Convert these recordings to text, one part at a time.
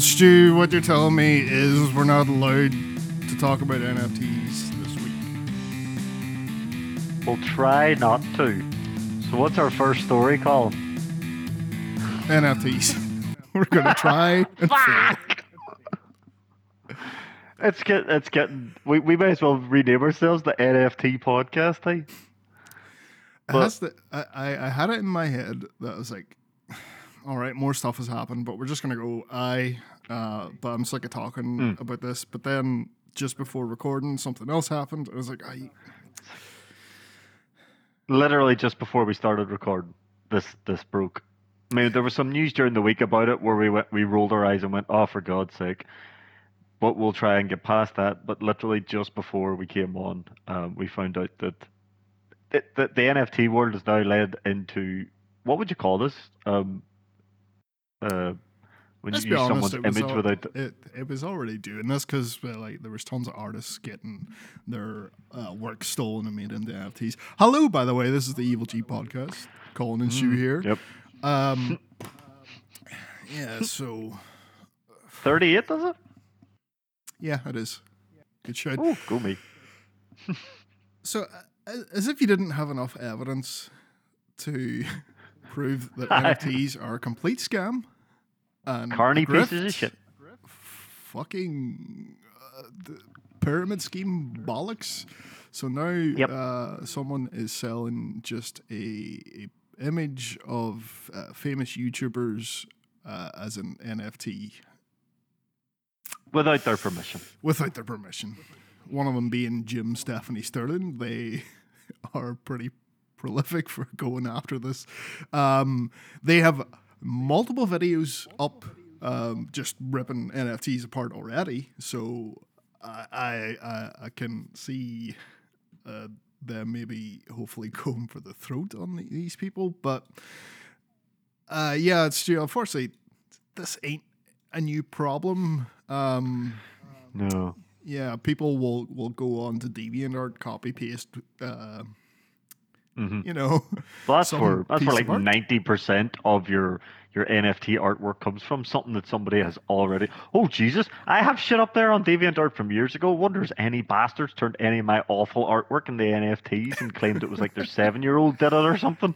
Stu, what you're telling me is we're not allowed to talk about NFTs this week. We'll try not to. So what's our first story called? NFTs. we're gonna try and fail. It's get it's getting we, we might as well rename ourselves the NFT podcast, hey? Has the, I, I, I had it in my head that I was like, all right, more stuff has happened, but we're just gonna go I. Uh, but I'm sick of talking about this. But then just before recording, something else happened. I was like, I. Literally just before we started recording, this this broke. I mean, there was some news during the week about it where we went, we rolled our eyes and went, "Oh, for God's sake!" But we'll try and get past that. But literally just before we came on, um, we found out that it, that the NFT world is now led into what would you call this? Um, uh, when Let's you use honest, someone's it image al- without. The, it, it was already doing this because like there was tons of artists getting their uh, work stolen and made into NFTs. Hello, by the way, this is the Evil G podcast. Colin and Stu here. Mm, yep, Um, yeah, so thirty-eight does it? yeah, it is. Good shout. Oh, go me. So, uh, as if you didn't have enough evidence to prove that. NFTs are a complete scam and Carney a grift, pieces of shit. fucking uh, the pyramid scheme bollocks. So now Yep. uh, someone is selling just a, a image of uh, famous YouTubers uh, as an NFT Without their permission. without their permission. One of them being Jim Stephanie Sterling. They are pretty prolific for going after this. Um, they have multiple videos up, um, just ripping NFTs apart already. So I I, I, can see uh, them maybe hopefully going for the throat on the- these people, but. Uh, yeah, it's true. Unfortunately, this ain't a new problem. Um, No. yeah, people will will go on to DeviantArt, copy paste. Uh, Mhm. You know, Well, that's where that's where like ninety percent of your your NFT artwork comes from. Something that somebody has already. Oh Jesus! I have shit up there on DeviantArt from years ago. Wonders any bastards turned any of my awful artwork into NFTs and claimed it was like their seven year old did it or something.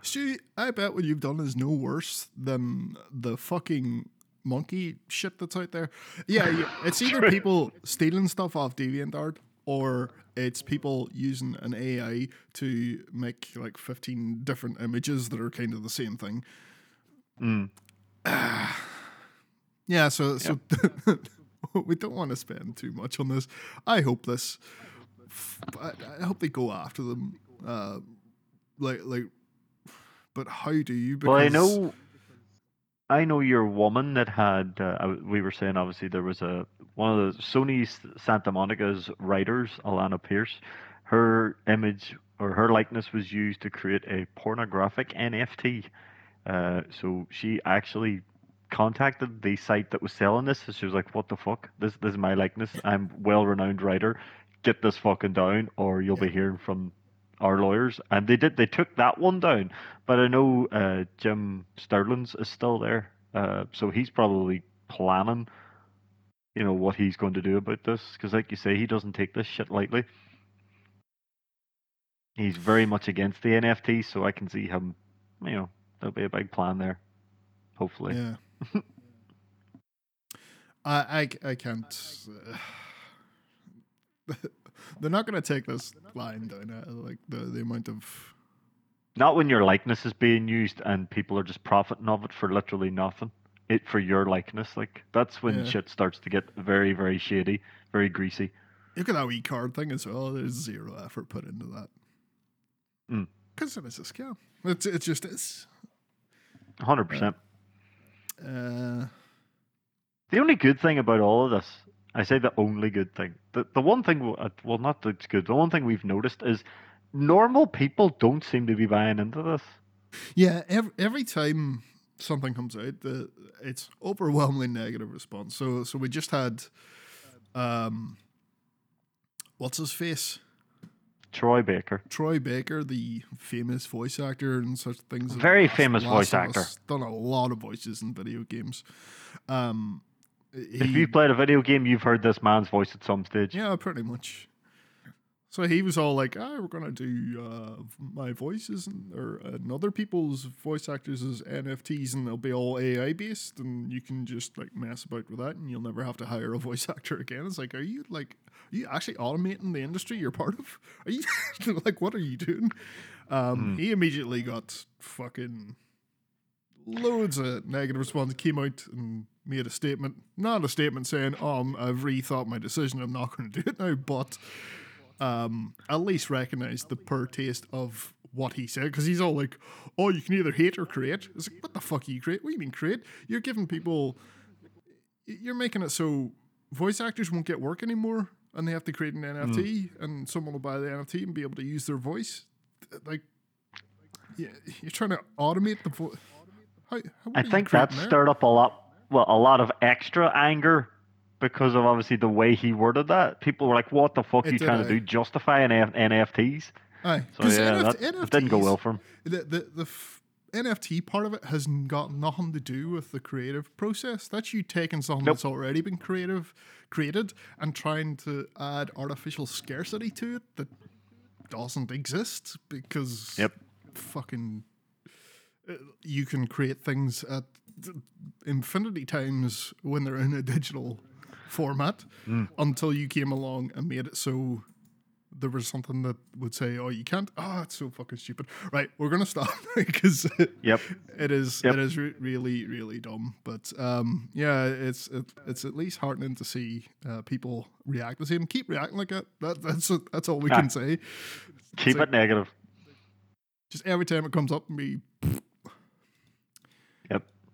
Stu, I bet what you've done is no worse than the fucking monkey shit that's out there. Yeah, it's either people stealing stuff off DeviantArt or it's people using an AI to make like 15 different images that are kind of the same thing. Mm. Yeah, so so we don't want to spend too much on this. I hope this. I, I hope they go after them. Uh, like like, but how do you? Because, Well, I know, I know your woman that had. Uh, we were saying obviously there was a one of the Sony Santa Monica's writers, Alanah Pearce. Her image or her likeness was used to create a pornographic NFT. Uh, so she actually contacted the site that was selling this. and She was like, "What the fuck? This this is my likeness. I'm well-renowned writer. Get this fucking down, or you'll be hearing from our lawyers." And they did. They took that one down. But I know uh, Jim Sterling's is still there, uh, so he's probably planning, you know, what he's going to do about this. Because, like you say, he doesn't take this shit lightly. He's very much against the NFT, so I can see him. You know, there'll be a big plan there. Hopefully. Yeah. I, I I can't. Uh, they're not going to take this line down. Uh, like the the amount of Not when your likeness is being used and people are just profiting of it for literally nothing. It for your likeness, like that's when Yeah. shit starts to get very, very shady, very greasy. look at that wee card thing as well. There's zero effort put into that. Mm. Because it is a scam. It's it just is. Hundred percent. Uh, The only good thing about all of this, I say the only good thing, the, the one thing, uh, well, not that's good, the one thing we've noticed is normal people don't seem to be buying into this. Yeah, every, every time something comes out, the it's overwhelmingly negative response. So so we just had, um, what's his face? Troy Baker. Troy Baker, the famous voice actor and such things. Very Last- famous Last voice actor. Done a lot of voices in video games. Um, If you've played a video game, you've heard this man's voice at some stage. Yeah, pretty much. So he was all like, "Ah, we're gonna do uh, my voices and, or and other people's voice actors as NFTs, and they'll be all AI based, and you can just like mess about with that, and you'll never have to hire a voice actor again." It's like, are you like, are you actually automating the industry you're part of? Are you like, what are you doing? Um, He immediately got fucking loads of negative response. Came out and made a statement, not a statement saying, "Um, I've rethought my decision. I'm not going to do it now," but um, at least recognize the poor taste of what he said because he's all like, "Oh, you can either hate or create." It's like, what the fuck are you create? What do you mean create? You're giving people, you're making it so voice actors won't get work anymore, and they have to create an NFT, and someone will buy the NFT and be able to use their voice. Like, yeah, you're trying to automate the voice. How, how, I think that stirred up a lot, well, a lot of extra anger because of obviously the way he worded that. People were like, "What the fuck It are you trying aye. to do? Justify an F- NFTs?" Aye, So yeah, NF- that, that didn't go well for him. the the, the f- NFT part of it has got nothing to do with the creative process. That's you taking something Nope. that's already been creative created and trying to add artificial scarcity to it that doesn't exist because Yep. fucking uh, you can create things at infinity times when they're in a digital format Mm. until you came along and made it so there was something that would say, "Oh, you can't." Oh, it's so fucking stupid. Right, we're gonna stop because Yep. it is Yep. it is re- really really dumb. But um, yeah, it's it, it's at least heartening to see uh, people react the same. Keep reacting like that. that that's that's all we Ah. can say. Keep like- it negative. Just every time it comes up, and be Yep.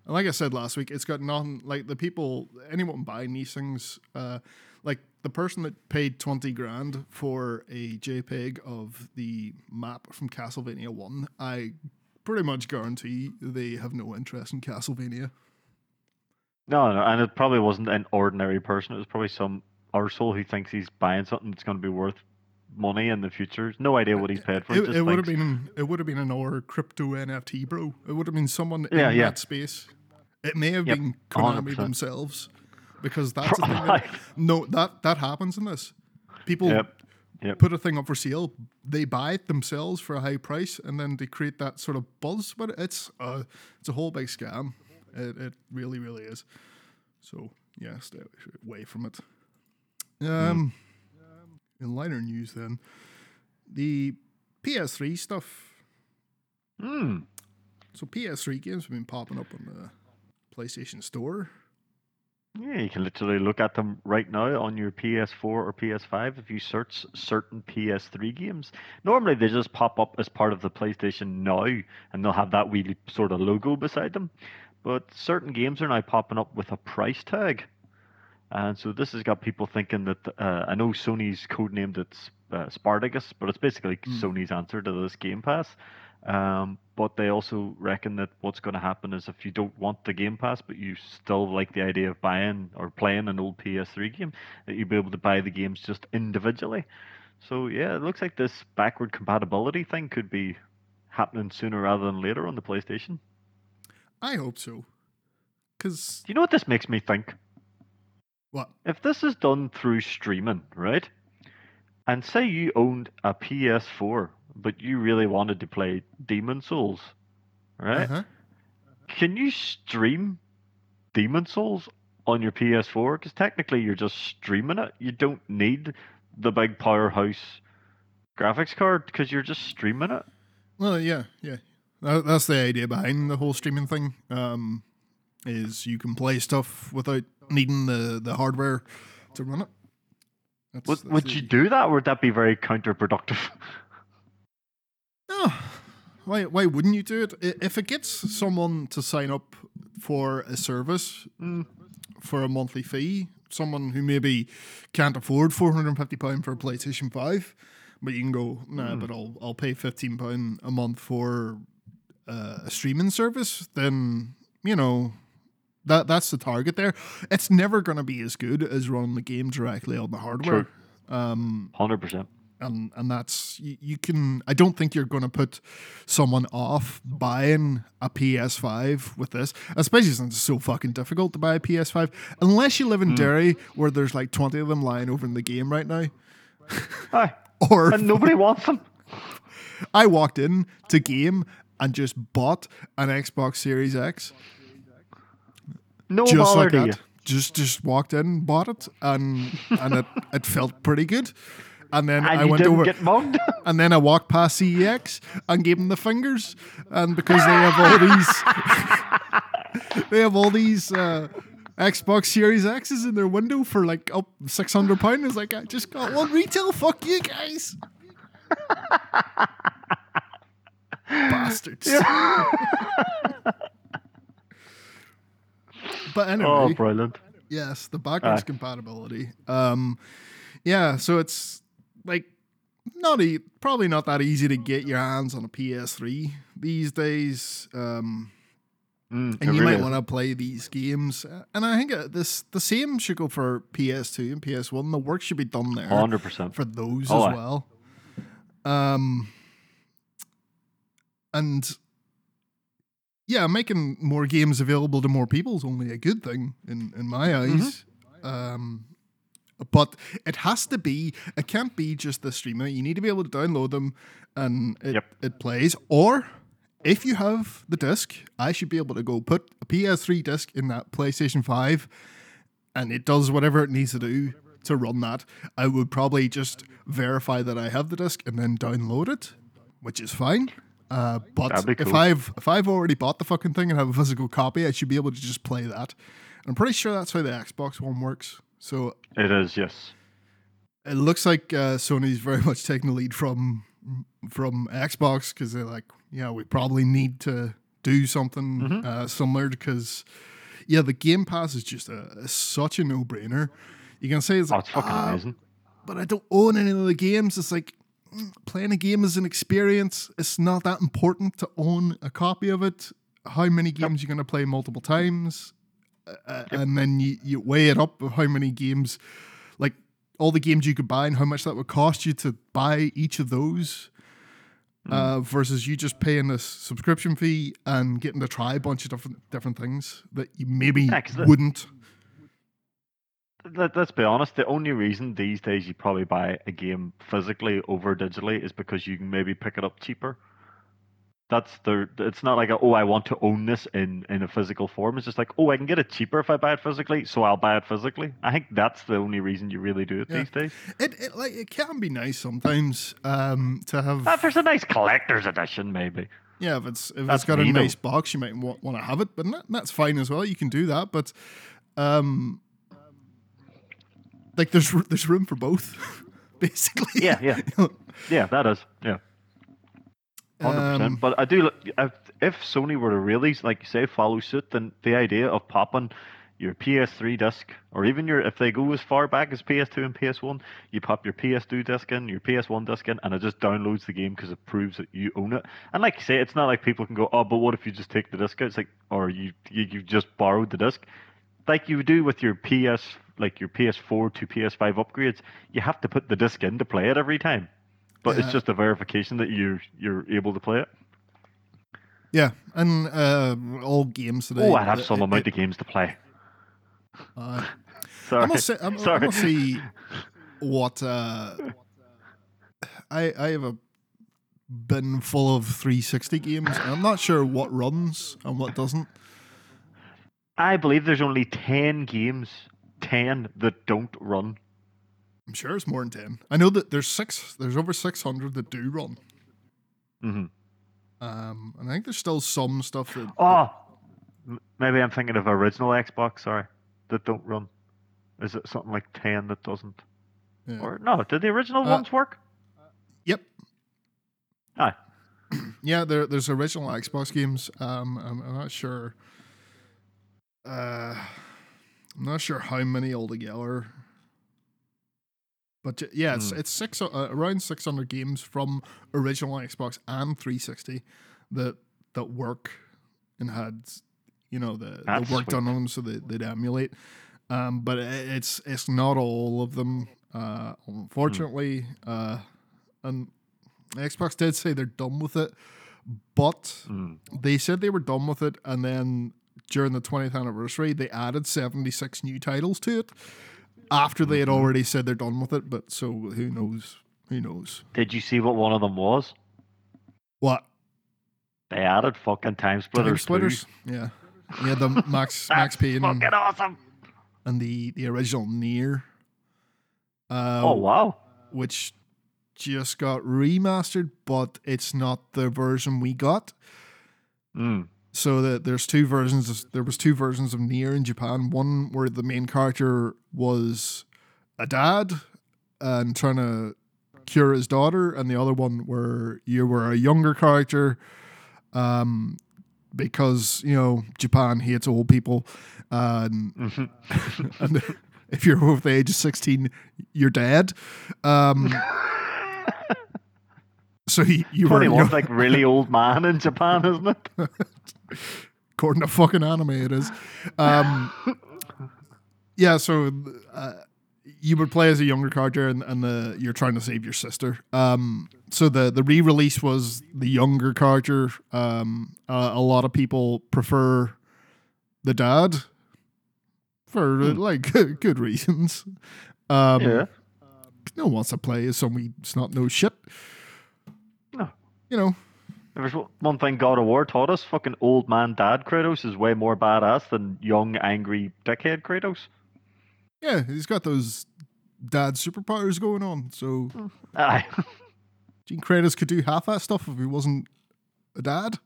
And like I said last week, it's got nothing like the people, anyone buying these things, uh, like the person that paid 20 grand for a JPEG of the map from Castlevania 1, I pretty much guarantee they have no interest in Castlevania. No, no, and it probably wasn't an ordinary person. It was probably some arsehole who thinks he's buying something that's going to be worth money in the future. No idea what he's paid for. It, it would have been it would have been an or crypto NFT, bro. It would have been someone Yeah, in yeah. that space. It may have Yep, been Konami 100%. themselves, because that's the thing. That, no, that that happens in this. People Yep. Yep. put a thing up for sale, they buy it themselves for a high price, and then they create that sort of buzz. But it's a it's a whole big scam. It, it really, really is. So yeah, stay away from it. Um, in lighter news, then the PS3 stuff. Hmm. So PS3 games have been popping up on the PlayStation Store. Yeah, you can literally look at them right now on your PS4 or PS5 if you search certain PS3 games. Normally they just pop up as part of the PlayStation Now and they'll have that wee sort of logo beside them. But certain games are now popping up with a price tag. And so this has got people thinking that uh, I know Sony's codenamed it uh, Spartacus, but it's basically Sony's answer to this Game Pass. Um, but they also reckon that what's going to happen is if you don't want the Game Pass, but you still like the idea of buying or playing an old PS3 game, that you'll be able to buy the games just individually. So yeah, it looks like this backward compatibility thing could be happening sooner rather than later on the PlayStation. I hope so. Because Do you know what this makes me think? What? If this is done through streaming, right? And say you owned a PS4, but you really wanted to play Demon's Souls, right? Uh-huh. Can you stream Demon's Souls on your PS4? Because technically you're just streaming it. You don't need the big powerhouse graphics card because you're just streaming it. Well, yeah, yeah. That, that's the idea behind the whole streaming thing. Um, is you can play stuff without needing the, the hardware to run it. That's, Would, that's would the- you do that? Or would that be very counterproductive? No. Why, why wouldn't you do it? If it gets someone to sign up for a service Mm. for a monthly fee, someone who maybe can't afford £450 for a PlayStation 5, but you can go, nah, but I'll, I'll pay £15 a month for uh, a streaming service, then, you know, that that's the target there. It's never going to be as good as running the game directly on the hardware. True. Um, Hundred percent. and and that's you, you can. I don't think you're going to put someone off buying a PS5 with this, especially since it's so fucking difficult to buy a PS5, unless you live in hmm. Derry where there's like twenty of them lying over in the game right now. Aye. Or And nobody wants them. I walked in to game and just bought an Xbox Series X. No just like you. that. Just just walked in, bought it, and and it, it felt pretty good. And then And I went over, and then I walked past CEX and gave them the fingers, and because they have all these, they have all these uh, Xbox Series X's in their window for like up six hundred pound. It's like I just got one retail. Fuck you guys, bastards. But anyway, oh, brilliant. Yes, the backwards Aye. compatibility. Um, yeah, so it's like not e- probably not that easy to get your hands on a PS3 these days. Um, Mm, and you really might want to play these games. And I think uh, this the same should go for PS2 and PS1. The work should be done there 100%. for those Oh, as well. Um, and yeah, making more games available to more people is only a good thing in in my Mm-hmm. eyes. Um, but it has to be. It can't be just the streaming. You need to be able to download them, and it Yep. it plays. Or if you have the disc, I should be able to go put a PS3 disc in that PlayStation Five, and it does whatever it needs to do to run that. I would probably just verify that I have the disc and then download it, which is fine. Uh, but be if. I've if I've already bought the fucking thing and have a physical copy, I should be able to just play that. And I'm pretty sure that's how the Xbox One works. So It is, yes. it looks like uh, Sony's very much taking the lead from from Xbox because they're like, yeah, we probably need to do something Mm-hmm. uh, similar because, yeah, the Game Pass is just a, such a no brainer. You can say it's Oh, like, it's fucking "Ah, amazing. but I don't own any of the games. It's like playing a game is an experience. It's not that important to own a copy of it. How many games you're going to play multiple times, uh, and then you, you weigh it up of how many games, like all the games you could buy and how much that would cost you to buy each of those. Uh, versus you just paying this subscription fee and getting to try a bunch of different different things that you maybe Yeah, 'cause the- wouldn't. Let, let's be honest. The only reason these days you probably buy a game physically over digitally is because you can maybe pick it up cheaper. That's the. It's not like a, oh I want to own this in in a physical form. It's just like oh I can get it cheaper if I buy it physically, so I'll buy it physically. I think that's the only reason you really do it Yeah. these days. It, it like it can be nice sometimes um, to have. If there's a nice collector's edition, maybe. Yeah, if it's if That's it's got a nice box, you might want, want to have it, but that's fine as well. You can do that, but um, like there's there's room for both, basically. Yeah, yeah, yeah. That is, yeah, hundred Um, percent. But I do. look- If, if Sony were to really, like you say, follow suit, then the idea of popping your PS3 disc, or even your, if they go as far back as PS2 and PS1, you pop your PS2 disc in, your PS1 disc in, and it just downloads the game because it proves that you own it. And like you say, it's not like people can go, oh, but what if you just take the disc out? It's like, or you you, you just borrowed the disc, like you do with your PS, like your PS4 to PS5 upgrades. You have to put the disc in to play it every time, but Yeah. it's just a verification that you you're able to play it. yeah, and uh, all games today. Oh, I have some it- amount of games to play. uh, Sorry. I must say, I'm, I Sorry. must see what uh, I I have a bin full of 360 games. and I'm not sure what runs and what doesn't. I believe there's only 10 games, 10 that don't run. I'm sure it's more than 10. I know that there's six. There's over 600 that do run. Mm-hmm. Um, and I think there's still some stuff that. Oh, maybe I'm thinking of original Xbox, sorry, that don't run. Is it something like 10 that doesn't? Yeah. Or no, did the original Uh, ones work? Yep. Aye. Yeah, there, there's original Xbox games. Um, I'm, I'm not sure. Uh, I'm not sure how many altogether. But yeah, it's Hmm. it's six uh, around 600 games from original Xbox and 360 that that work and had you know the, the work done on them so they, they'd emulate. Um, but it's it's not all of them. Uh, unfortunately, uh, and Xbox did say they're done with it, but Mm. they said they were done with it, and then during the 20th anniversary, they added 76 new titles to it after they had Mm-hmm. already said they're done with it. But so who knows? Who knows? Did you see what one of them was? What? They added fucking Time Time Splitters. splitters? Yeah. Yeah, the Max Max Payne fucking awesome. and the the original Nier. Uh, oh wow. which just got remastered, but it's not the version we got. Mm. So that there's two versions. Of, there was two versions of Nier in Japan. One where the main character was a dad and trying to cure his daughter, and the other one where you were a younger character, um, because you know Japan hates old people, and, Mhm. and if you're over the age of sixteen, you're dead. Um, so you, you were like really old man in Japan, isn't it? according to fucking anime it is um yeah so uh, you would play as a younger character and, and the you're trying to save your sister um so the the re-release was the younger character um uh, a lot of people prefer the dad for Hmm. like good reasons um yeah. no one wants to play as somebody that's not no shit. You know There was one- thing God of War taught us: fucking old man dad Kratos is way more badass than young angry dickhead Kratos. yeah he's got those dad superpowers going on so Aye. Gene Kratos could do half that stuff if he wasn't a dad.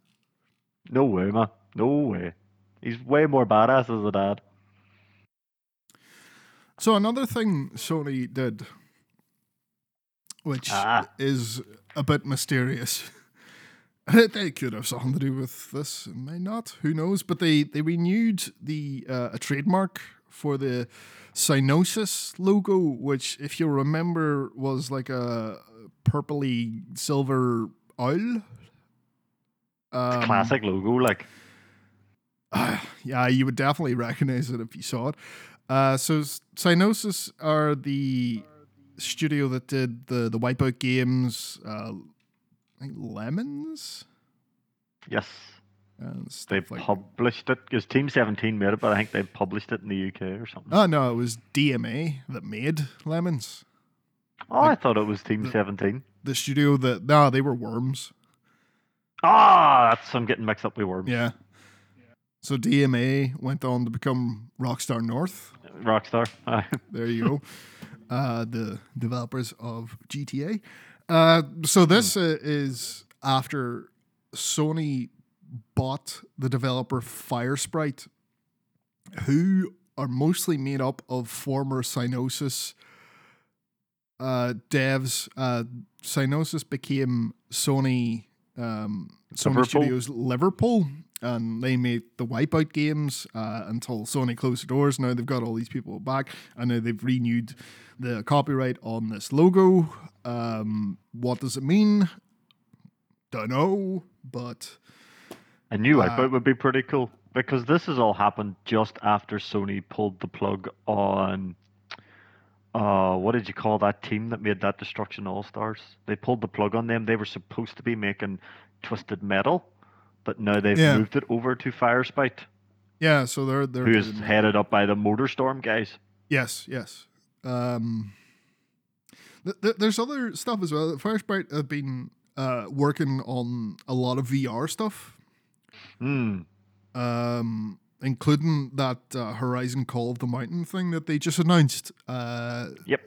no way, man. No way. He's way more badass as a dad. So another thing Sony did, which Ah. is a bit mysterious. It could have something to do with this, it may not. Who knows? But they they renewed the uh, a trademark for the Psygnosis logo, which, if you remember, was like a purpley silver owl. Um, Classic logo, like. yeah, you would definitely recognize it if you saw it. Uh, so S- Psygnosis are the studio that did the the Wipeout games, uh, I think Lemmings Yes. and They like. published it because Team 17 made it, but I think they published it in the UK or something. Oh no, it was DMA that made Lemmings. oh, I thought it was Team the- 17. The studio that no, they were Worms. Ah, that's I'm getting mixed up with Worms. Yeah. So DMA went on to become Rockstar North. Rockstar. There you go. uh, the developers of GTA. Uh, so this uh, is after Sony bought the developer Firesprite, who are mostly made up of former Psygnosis uh, devs. Uh, Psygnosis became Sony um, Sony Liverpool? Studios Liverpool, and they made the Wipeout games uh, until Sony closed the doors. Now they've got all these people back, and now they've renewed the copyright on this logo. Um, what does it mean? Don't know, but I knew Uh, Wipeout would be pretty cool because this has all happened just after Sony pulled the plug on. Uh, what did you call that team that made that Destruction All Stars? They pulled the plug on them. They were supposed to be making Twisted Metal, but now they've Yeah. moved it over to Firesprite, yeah. So they're they're who is headed up by the Motorstorm guys. Yes, yes. Um, th- th- there's other stuff as well. Firesprite have been uh, working on a lot of VR stuff, Hmm. um, including that uh, Horizon Call of the Mountain thing that they just announced. Uh, Yep.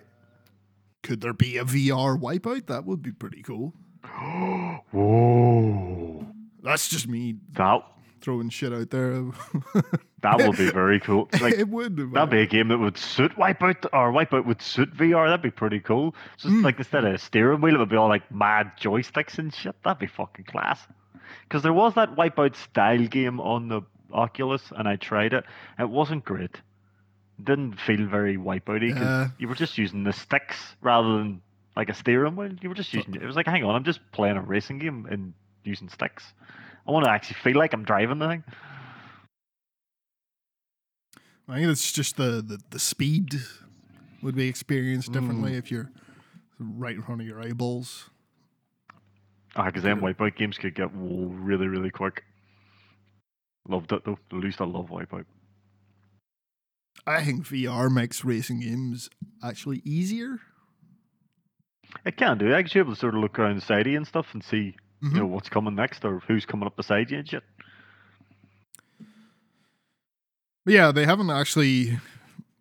could there be a VR wipeout? That would be pretty cool. Whoa. That's just me That throwing shit out there. that would be very cool. Like it would. That'd be a game that would suit Wipeout, or Wipeout would suit VR. That'd be pretty cool. It's Mm. like instead of a steering wheel, it would be all like mad joysticks and shit. That'd be fucking class. Because there was that Wipeout style game on the Oculus, and I tried it. It wasn't great. It didn't feel very Wipeouty because Yeah. you were just using the sticks rather than like a steering wheel. You were just using it. was like, hang on, I'm just playing a racing game and using sticks. I want to actually feel like I'm driving the thing. I think it's just the, the, the speed would be experienced differently Mm. if you're right in front of your eyeballs. Ah, because them Wipeout games could get really, really quick. Loved it though. At least I love Wipeout. I think VR makes racing games actually easier. It can do. I actually able to sort of look around the you and stuff and see, Mhm. you know, what's coming next or who's coming up beside you and shit. But yeah, they haven't actually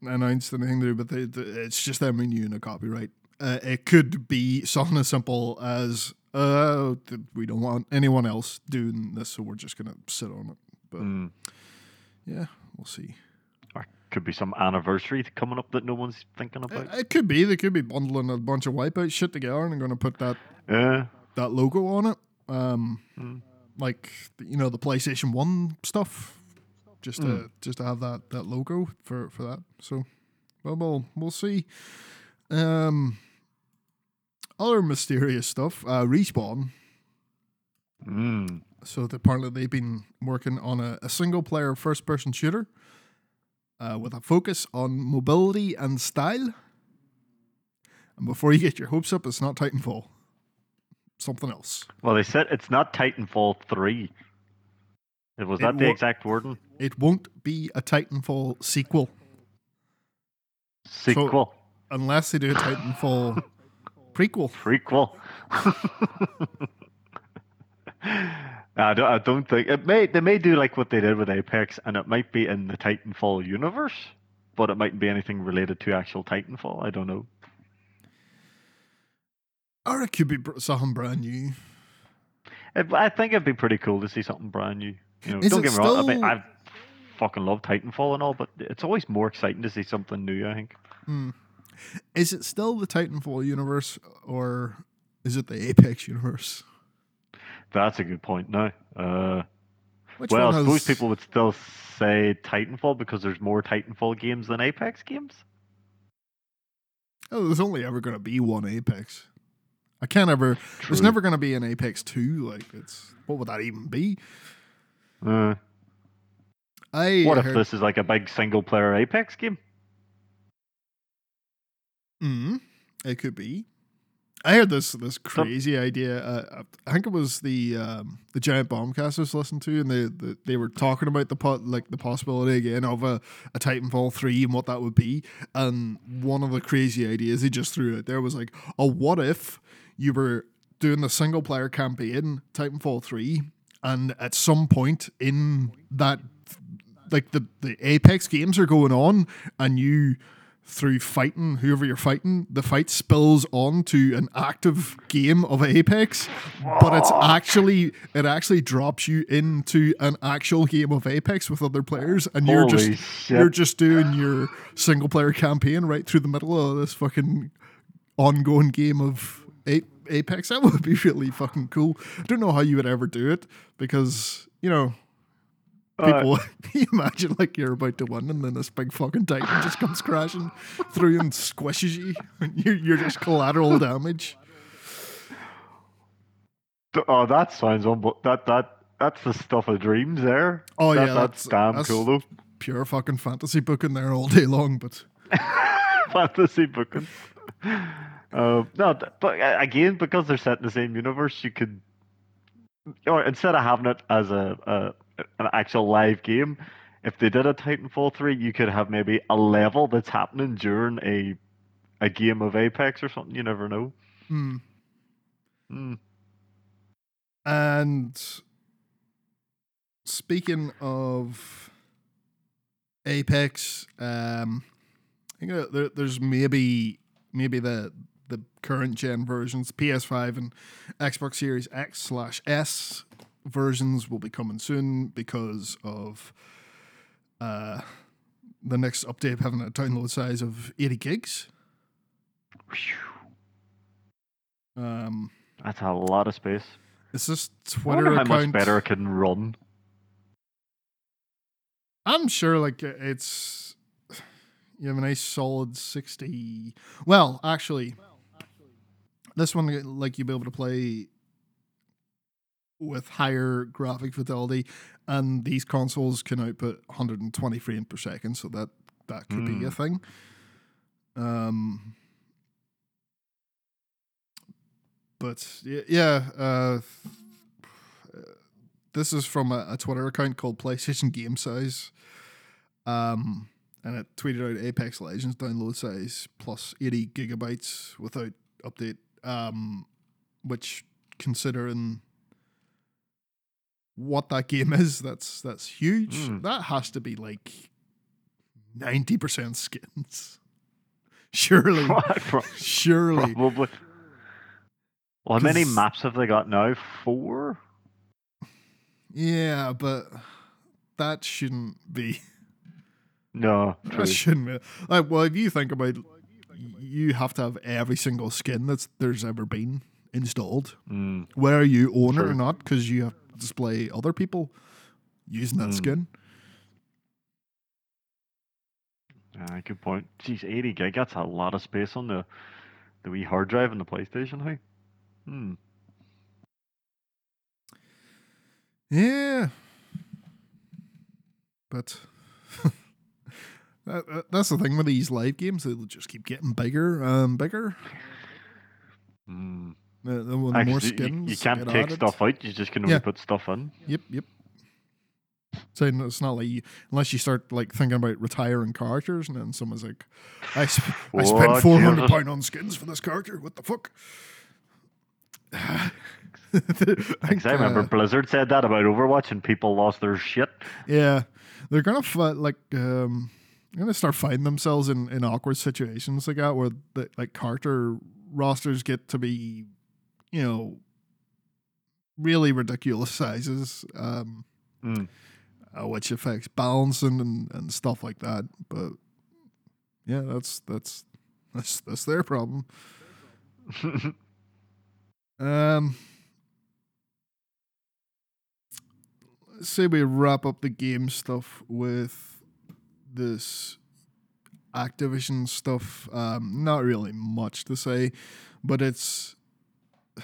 announced anything there, but they, they- it's just them renewing a copyright. Uh, it could be something as simple as uh, we don't want anyone else doing this, so we're just gonna sit on it. But Mm. yeah, we'll see. Or could be some anniversary coming up that no one's thinking It, about. it could be they could be bundling a bunch of wipeout shit together and going to put that Yeah. that logo on it. Um, Mm. like you know the PlayStation One stuff, just to Mm. just to have that that logo for for that. So, well, we'll we'll see. Um, other mysterious stuff. Uh, respawn. Mm. So the- apparently they've been working on a, a single player first person shooter. Uh, with a focus on mobility and style. And before you get your hopes up, it's not Titanfall. Something else. Well, they said it's not Titanfall 3. It Was It that the exact wording? It won't be a Titanfall sequel Sequel. unless they do a Titanfall prequel. Prequel. I don't, I don't think it may. They may do like what they did with Apex, and it might be in the Titanfall universe, but it mightn't be anything related to actual Titanfall. I don't know. Or it could be something brand new. It, I think it'd be pretty cool to see something brand new. You know, don't get me wrong. I mean, still- I fucking love Titanfall and all, but it's always more exciting to see something new. I think. Hmm. Is it still the Titanfall universe or is it the Apex universe? That's a good point. No. uh, well, I has, suppose people would still say Titanfall because there's more Titanfall games than Apex games. Oh, there's only ever going to be one Apex. I can't ever. There's never going to be an Apex two. Like it's what would that even be? Uh, I what if this is like a big single player Apex game? Mm, it could be. I heard this this crazy idea. Uh, I think it was the um, the giant bombcasters listened to, and they, they they were talking about the pot like the possibility again of a, a Titanfall three and what that would be. And one of the crazy ideas he just threw out there was like, "Oh, what if you were doing the single player campaign Titanfall three, and at some point in that like the, the Apex games are going on, and you through fighting whoever you're fighting, the fight spills on to an active game of Apex, but it's actually it actually drops you into an actual game of Apex with other players, and you're Holy just shit. you're just doing your single player campaign right through the middle of this fucking ongoing game of A- Apex. That would be really fucking cool. I don't know how you would ever do it because you know Uh, people you imagine like you're about to win and then this big fucking titan just comes crashing through and squishes you and you're, you're just collateral damage Oh, that sounds unbe- that that that's the stuff of dreams there. Oh, That- yeah, that's, that's- damn that's- cool though. pure fucking fantasy book in there all day long but Fantasy booking. Uh, no, but uh, again, because they're set in the same universe, you could, or instead of having it as a, a an actual live game, if they did a Titanfall three, you could have maybe a level that's happening during a a game of Apex or something. You never know. hmm. Hmm. and speaking of apex um I think there, there's maybe maybe the the current gen versions ps5 and xbox series x slash s versions will be coming soon because of uh the next update having a download size of 80 gigs um That's a lot of space. it's just I wonder twitter how much better it can run. I'm sure like it's you have a nice solid 60 well actually this one like you'll be able to play with higher graphic fidelity and these consoles can output 120 frames per second so that that could be a Mm. thing um but yeah, uh, this is from a, a Twitter account called PlayStation Game Size. Um, and it tweeted out Apex Legends download size plus 80 gigabytes without update. Um, which considering what that game is, that's that's huge. Mm. That has to be like 90% skins. Surely. Surely. Probably. Well, how many maps have they got now? Four? Yeah, but that shouldn't be. No, true. That shouldn't be. Like, well, if you think about, you have to have every single skin that's there's ever been installed, Mm, whether you own it or not, because you have to display other people using that Mm. skin. ah, good point. Jeez, 80 gig, that's a lot of space on the, the wee hard drive in the PlayStation, hey? Hmm. Yeah, but that, that- that's the thing with these live games; they'll just keep getting bigger and bigger. Mm. The, the, the more Actually, you- skins you, can't get take added. stuff out, you just can only Yeah. put stuff in. Yep, yep. So it's not like you, unless you start like thinking about retiring characters, and then someone's like, "I, sp- I spent four hundred pound on skins for this character. What the fuck?" I Because I remember Blizzard said that about Overwatch and people lost their shit. yeah, they're gonna like um, they're gonna start finding themselves in, in awkward situations like that, where the like character rosters get to be, you know, really ridiculous sizes. Um, Mm. uh, which affects balancing and, and stuff like that. But yeah, that's that's that's that's their problem. Um, let's say we wrap up the game stuff with this Activision stuff. Um, not really much to say, but it's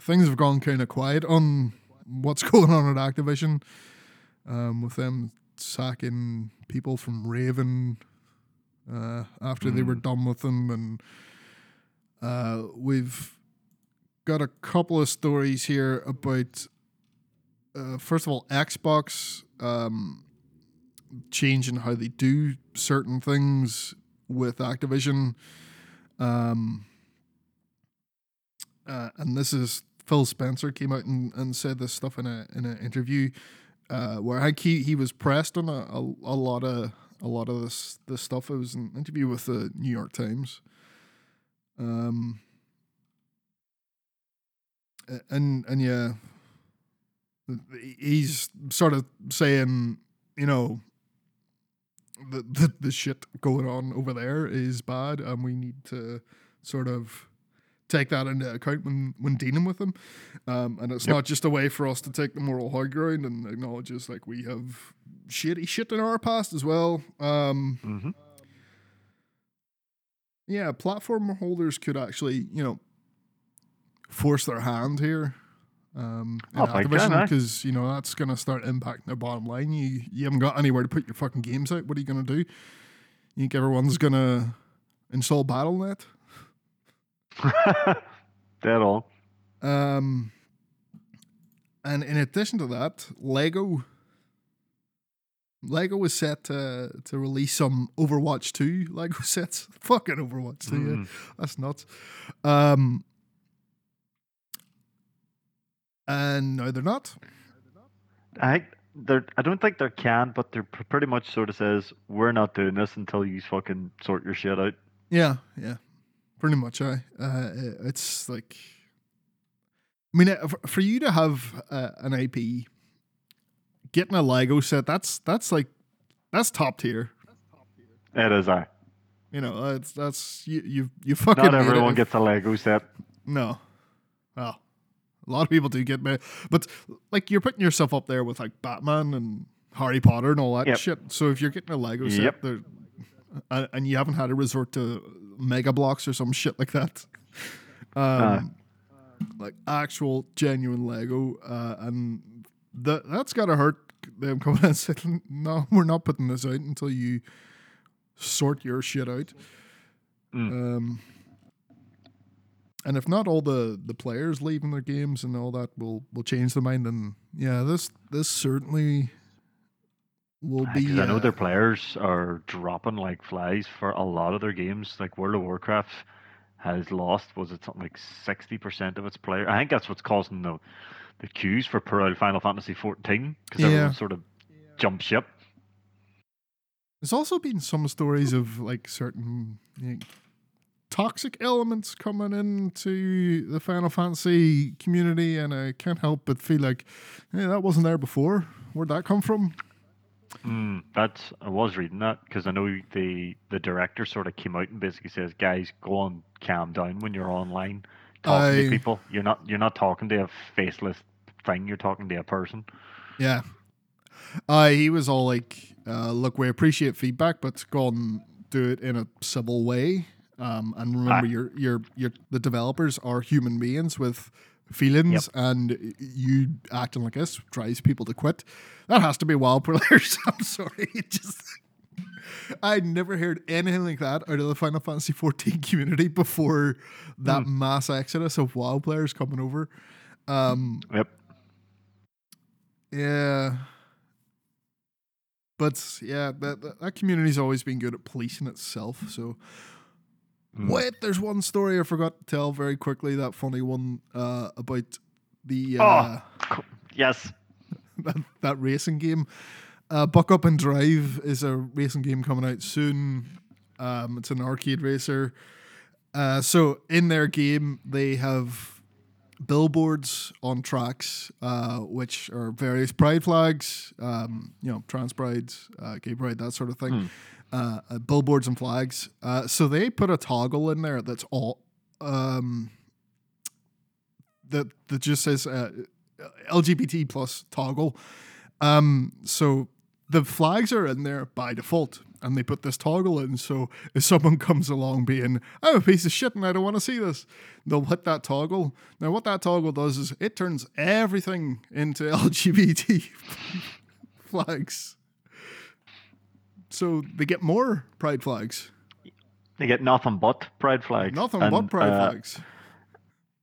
things have gone kind of quiet on what's going on at Activision. Um, with them sacking people from Raven uh, after they were Mm. done with them, and uh, we've got a couple of stories here about. Uh, first of all, Xbox um, changing how they do certain things with Activision. Um, uh, and this is Phil Spencer came out and, and said this stuff in a in an interview uh, where he, he was pressed on a, a, a lot of a lot of this this stuff. It was an interview with the New York Times. Um, and and yeah, he's sort of saying, you know, the, the the shit going on over there is bad, and we need to sort of take that into account when when dealing with them. Um, and it's Yep. not just a way for us to take the moral high ground and acknowledge it's like we have shitty shit in our past as well. Um, hmm yeah, platform holders could actually, you know, force their hand here. Um, Oh, Activision because you know that's going to start impacting their bottom line. You you haven't got anywhere to put your fucking games out. What are you going to do? You think everyone's going to install BattleNet? Dead on. Um, and in addition to that, Lego. Lego is set to to release some Overwatch 2 Lego sets. Fucking Overwatch 2, yeah. Mm. That's nuts. Um, and no, they're not. I they're. I don't think they can, but they're pretty much sort of says we're not doing this until you fucking sort your shit out. Yeah, yeah, pretty much. I. Uh, it's like, I mean, uh, for, you to have uh, an IP, getting a Lego set, that's that's like, that's top tier. It is I. You know, it's that's you you you fucking. Not everyone gets a Lego set. No. Well, a lot of people do get me, but like you're putting yourself up there with like Batman and Harry Potter and all that Yep. shit. So if you're getting a Lego set, Yep. there, and, and you haven't had to resort to Mega Bloks or some shit like that, um, like actual genuine Lego, uh, and that that's gotta hurt them coming and saying, "No, we're not putting this out until you sort your shit out." Mm. Um, and if not all the the players leaving their games and all that will will change their mind, then yeah, this this certainly will be. 'Cause I know uh, their players are dropping like flies for a lot of their games. Like World of Warcraft has lost, was it something like sixty percent of its players? I think that's what's causing the the queues for Pearl Final Fantasy fourteen because Yeah. everyone sort of jumped ship. There's also been some stories of like certain you know, toxic elements coming into the Final Fantasy community, and I can't help but feel like, hey, that wasn't there before. Where'd that come from? Mm, that's I was reading that because I know the the director sort of came out and basically says, "Guys, go on, calm down when you're online talking I- to people. You're not you're not talking to a faceless thing. You're talking to a person." Yeah. Uh, he was all like, uh, look, we appreciate feedback, but go and do it in a civil way. Um, and remember, Aye. your your your the developers are human beings with feelings, and you acting like this drives people to quit. That has to be wild players. I'm sorry, just I never heard anything like that out of the Final Fantasy 14 community before that mass exodus of WoW players coming over. Um, Yep. yeah. But yeah, that, that that community's always been good at policing itself. So Mm. wait, there's one story I forgot to tell very quickly. That funny one uh, about the Oh. uh, Yes. that, that racing game. Uh, Buck Up and Drive is a racing game coming out soon. Um, it's an arcade racer. Uh, so in their game, they have billboards on tracks, uh, which are various pride flags, um, you know, trans pride, uh, gay pride, that sort of thing. Uh, uh, billboards and flags. Uh, so they put a toggle in there that's all um, that that just says uh, LGBT plus toggle. Um, so the flags are in there by default, and they put this toggle in. So if someone comes along being, I'm a piece of shit and I don't want to see this, they'll hit that toggle. Now, what that toggle does is it turns everything into LGBT flags. So they get more pride flags. They get nothing but pride flags. Nothing And, but pride uh, flags.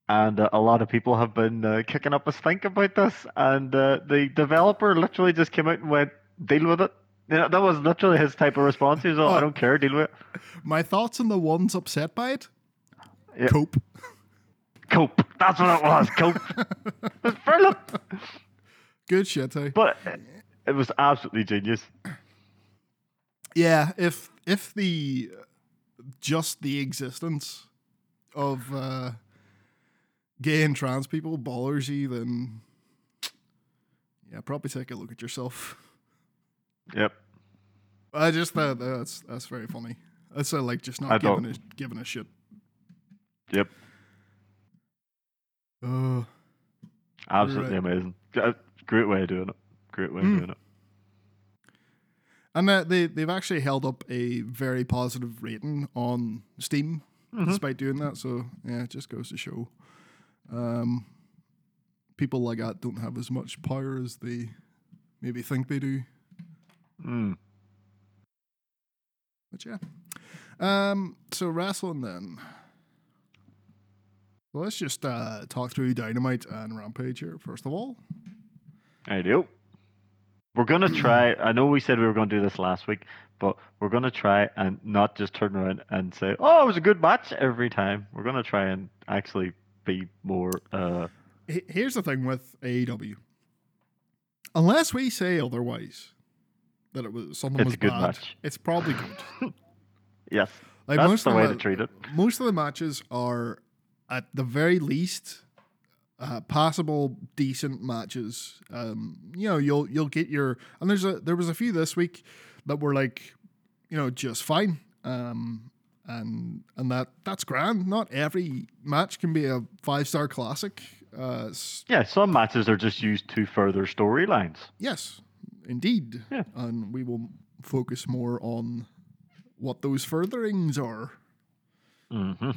And uh, a lot of people have been uh, kicking up a stink about this. And uh, the developer literally just came out and went, deal with it. You know, that was literally his type of response. He was Oh. I don't care, deal with it. My thoughts on the ones upset by it? Cope. Cope. That's what it was. Cope. Good shit, hey? But it was absolutely genius. Yeah, if if the just the existence of uh, gay and trans people bothers you, then yeah, probably take a look at yourself. Yep. I just thought that's that's very funny. That's uh, like just I not giving thought- a giving a shit. Yep. Uh, Absolutely right. amazing. Uh, Great way of doing it. Great way of Mm. doing it. And uh, they they've actually held up a very positive rating on Steam Mhm. despite doing that. So yeah, it just goes to show, um, people like that don't have as much power as they maybe think they do. Mm. But yeah, um, so wrestling then. Well, let's just uh, talk through Dynamite and Rampage here first of all. I do. We're gonna try. I know we said we were gonna do this last week, but we're gonna try and not just turn around and say, "Oh, it was a good match" every time. We're gonna try and actually be more. Uh, Here's the thing with AEW. Unless we say otherwise, that it was something was bad, match. it's probably good. yes, Like that's the way the, to treat it. most of the matches are at the very least uh, passable, decent matches. Um, you know, you'll you'll get your and there's a there was a few this week that were like, you know, just fine. Um, and and that that's grand. Not every match can be a five star classic. Uh, Yeah, some matches are just used to further storylines. yes, indeed. Yeah. And we will focus more on what those furtherings are. hmm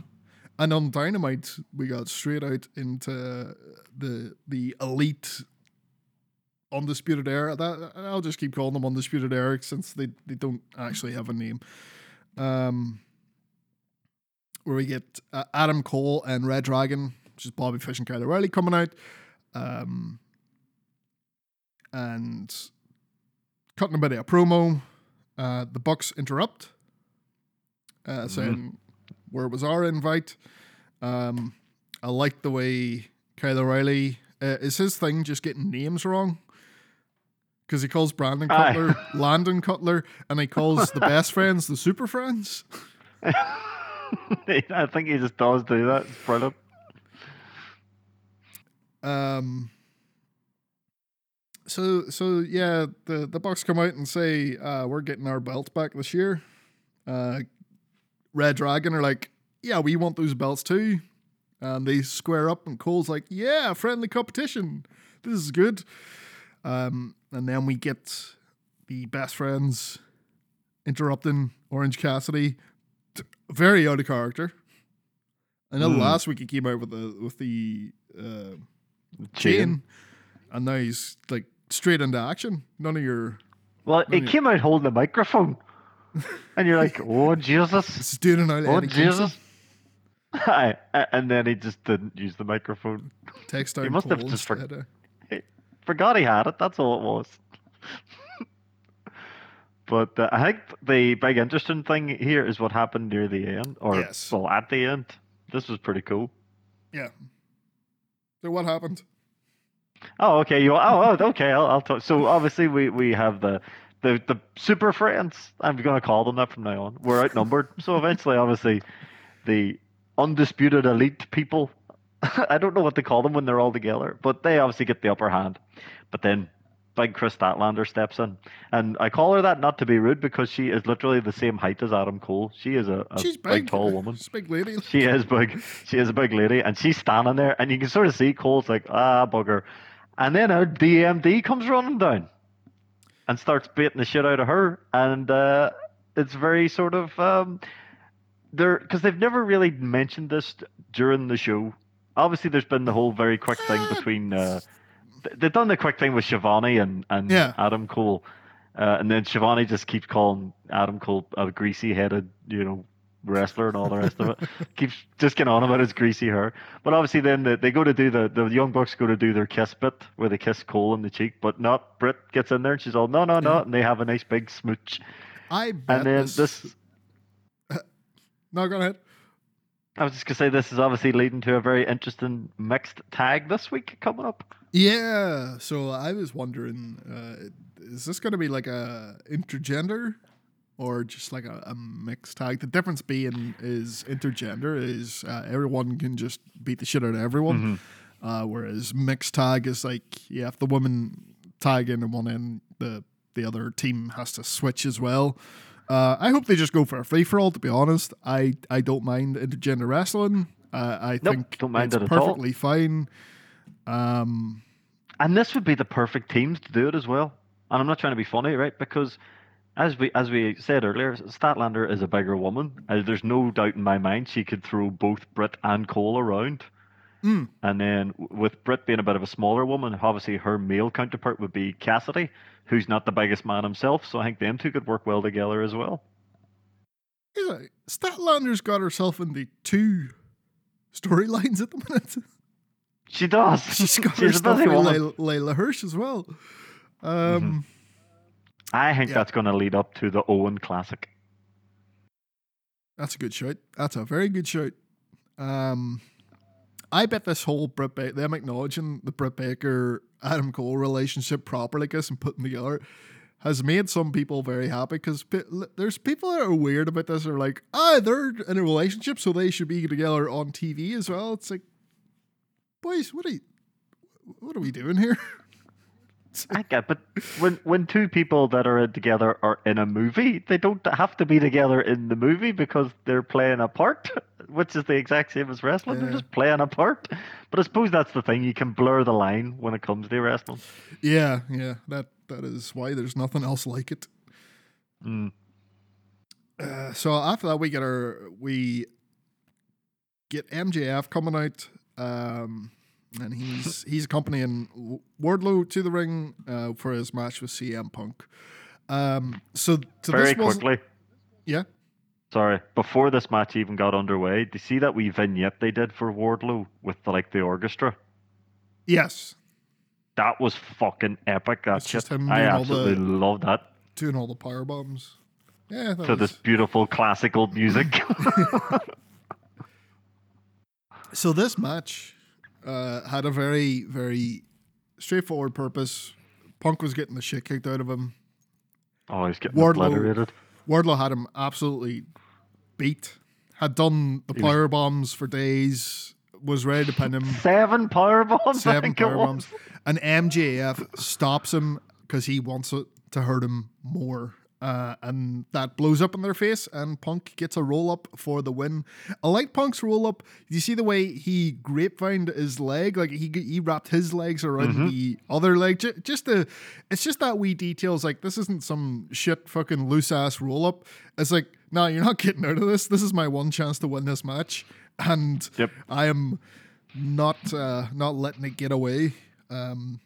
And on Dynamite, we got straight out into the the elite undisputed era. That I'll just keep calling them undisputed era since they, they don't actually have a name. Um, where we get uh, Adam Cole and Red Dragon, which is Bobby Fish and Kyle O'Reilly coming out. Um, and cutting a bit of a promo. Uh, the Bucks interrupt, uh, saying, "Where it was our invite?" Um, I like the way Kyle O'Reilly uh, is his thing, just getting names wrong. Because he calls Brandon Aye. Cutler Landon Cutler, and he calls the best friends the Super Friends. I think he just does do that. It's brilliant. Um. So so yeah, the the Bucks come out and say uh, we're getting our belt back this year. Uh, Red Dragon are like, yeah, we want those belts too, and they square up. And Cole's like, yeah, friendly competition. This is good. Um, and then we get the best friends interrupting Orange Cassidy, very out of character. I know Mm. last week he came out with the with the uh, Chain. chain, and now he's like straight into action. None of your Well, he you- came out holding a microphone, and you're like, "Oh Jesus! this is doing it. Oh Jesus!" Aye, and then he just didn't use the microphone. Text He must have just for- of- Forgot he had it. That's all it was. but uh, I think the big interesting thing here is what happened near the end, or Yes. well, at the end. This was pretty cool. Yeah. So what happened? Oh, okay. You. Oh, oh okay. I'll, I'll talk. So obviously we we have the. The, the super friends, I'm going to call them that from now on. We're outnumbered. so eventually, obviously, the undisputed elite people, I don't know what they call them when they're all together, but they obviously get the upper hand. But then big Kris Statlander steps in. And I call her that not to be rude because she is literally the same height as Adam Cole. She is a, a She's big, big, tall woman. She's a big lady. She is big. She is a big lady, and she's standing there, and you can sort of see Cole's like, ah, bugger. And then a DMD comes running down and starts beating the shit out of her, and uh, it's very sort of um, they're because they've never really mentioned this during the show. Obviously, there's been the whole very quick thing between. Uh, they've done the quick thing with Schiavone and and Yeah. Adam Cole, uh, and then Schiavone just keeps calling Adam Cole a greasy-headed, you know, wrestler and all the rest of it. Keeps just getting on about his greasy hair. But obviously, then they, they go to do the the young bucks go to do their kiss bit where they kiss Cole in the cheek, but not Britt gets in there and she's all no no no, and they have a nice big smooch. I bet And then this, this, No, go ahead. I was just gonna say, this is obviously leading to a very interesting mixed tag this week coming up. Yeah. So I was wondering, uh, is this going to be like a intergender or just like a, a mixed tag? The difference being is intergender is uh, everyone can just beat the shit out of everyone, uh, whereas mixed tag is like yeah, if the woman tag in at one end, the the other team has to switch as well. Uh, I hope they just go for a free for all. To be honest, I I don't mind intergender wrestling. Uh, I Nope, think don't mind it's it at all. perfectly fine. Um, And this would be the perfect teams to do it as well. And I'm not trying to be funny, right? Because as we as we said earlier, Statlander is a bigger woman. Uh, there's no doubt in my mind she could throw both Britt and Cole around. Mm. And then with Britt being a bit of a smaller woman, obviously her male counterpart would be Cassidy, who's not the biggest man himself. So I think them two could work well together as well. Like, Statlander's got herself in the two storylines at the minute. She does. She's got She's stuff with. Layla, Leyla Hirsch as well. Um, I think Yeah. that's going to lead up to the Owen Classic. That's a good shout. That's a very good shout. Um, I bet this whole Britt ba- them acknowledging the Britt Baker Adam Cole relationship properly, like this and putting together has made some people very happy because there's people that are weird about this. Are like, ah, they're in a relationship, so they should be together on TV as well. It's like, boys, what are you, what are we doing here? I get, but when when two people that are together are in a movie, they don't have to be together in the movie because they're playing a part, which is the exact same as wrestling. They're just playing a part. But I suppose that's the thing; you can blur the line when it comes to wrestling. yeah, yeah, that that is why there's nothing else like it. Mm. Uh, so after that, we get our we get MJF coming out, um, and he's he's accompanying Wardlow to the ring uh, for his match with CM Punk. Um, so, so Very quickly, yeah, Sorry, before this match even got underway, do you see that wee vignette they did for Wardlow with the, like the orchestra? Yes, That was fucking epic. That It's shit. just him I the- absolutely love that. doing all the power bombs. Yeah, To was- this beautiful classical music. So this match uh, had a very, very straightforward purpose. Punk was getting the shit kicked out of him. oh, he's getting Wardlow- obliterated. Wardlow had him absolutely beat. Had done the power bombs for days. Was ready to pin him. Seven power bombs. Seven power bombs. And MJF stops him because he wants it to hurt him more. Uh, and that blows up in their face, and Punk gets a roll up for the win. I like Punk's roll up. You see the way he grapevined his leg, like he he wrapped his legs around Mm-hmm. the other leg. Ju- Just the, it's just that wee details. Like this isn't some shit fucking loose ass roll up. It's like, no, you're not getting out of this. This is my one chance to win this match, and Yep. I am not uh, not letting it get away. Um,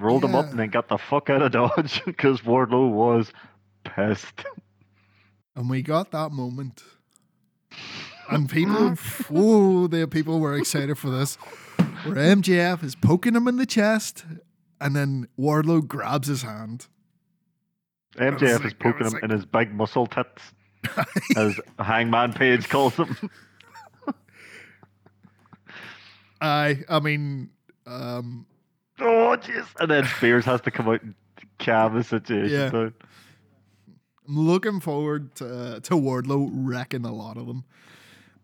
Rolled him up and then got the fuck out of Dodge because Wardlow was pissed. and we got that moment, and people, whoa, the people were excited for this. Where MJF is poking him in the chest, and then Wardlow grabs his hand. MJF is like- I poking him like- in his big muscle tits, as Hangman Page calls them. I, I mean, um, oh, jeez. And then Spears has to come out and calm the situation Yeah. down. I'm looking forward to, to Wardlow wrecking a lot of them.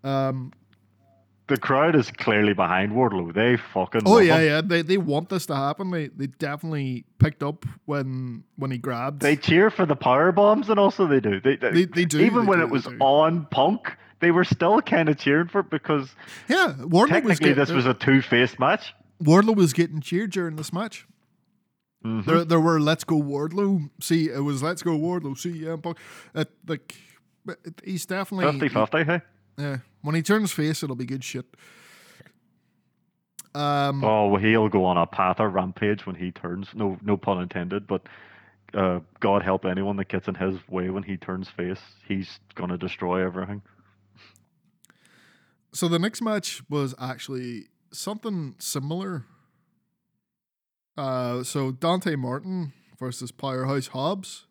Um, The crowd is clearly behind Wardlow. They fucking Oh love yeah, him. yeah. They they want this to happen. They they definitely picked up when when he grabbed. They cheer for the power bombs, and also they do. They, They- they do, Even they when do, it was on Punk, they were still kind of cheering for it because yeah, Wardlow was technically getting, this was a two-faced match. Wardlow was getting cheered during this match. Mhm. There there were Let's Go Wardlow. See, it was Let's Go Wardlow. See, yeah, Punk. Uh, like but he's definitely 50-50, hey? Yeah, when he turns face, it'll be good shit. Um, Oh, he'll go on a path or rampage when he turns. No, no pun intended. But uh, God help anyone that gets in his way when he turns face. He's gonna destroy everything. so the next match was actually something similar. Uh, so Dante Martin versus Powerhouse Hobbs.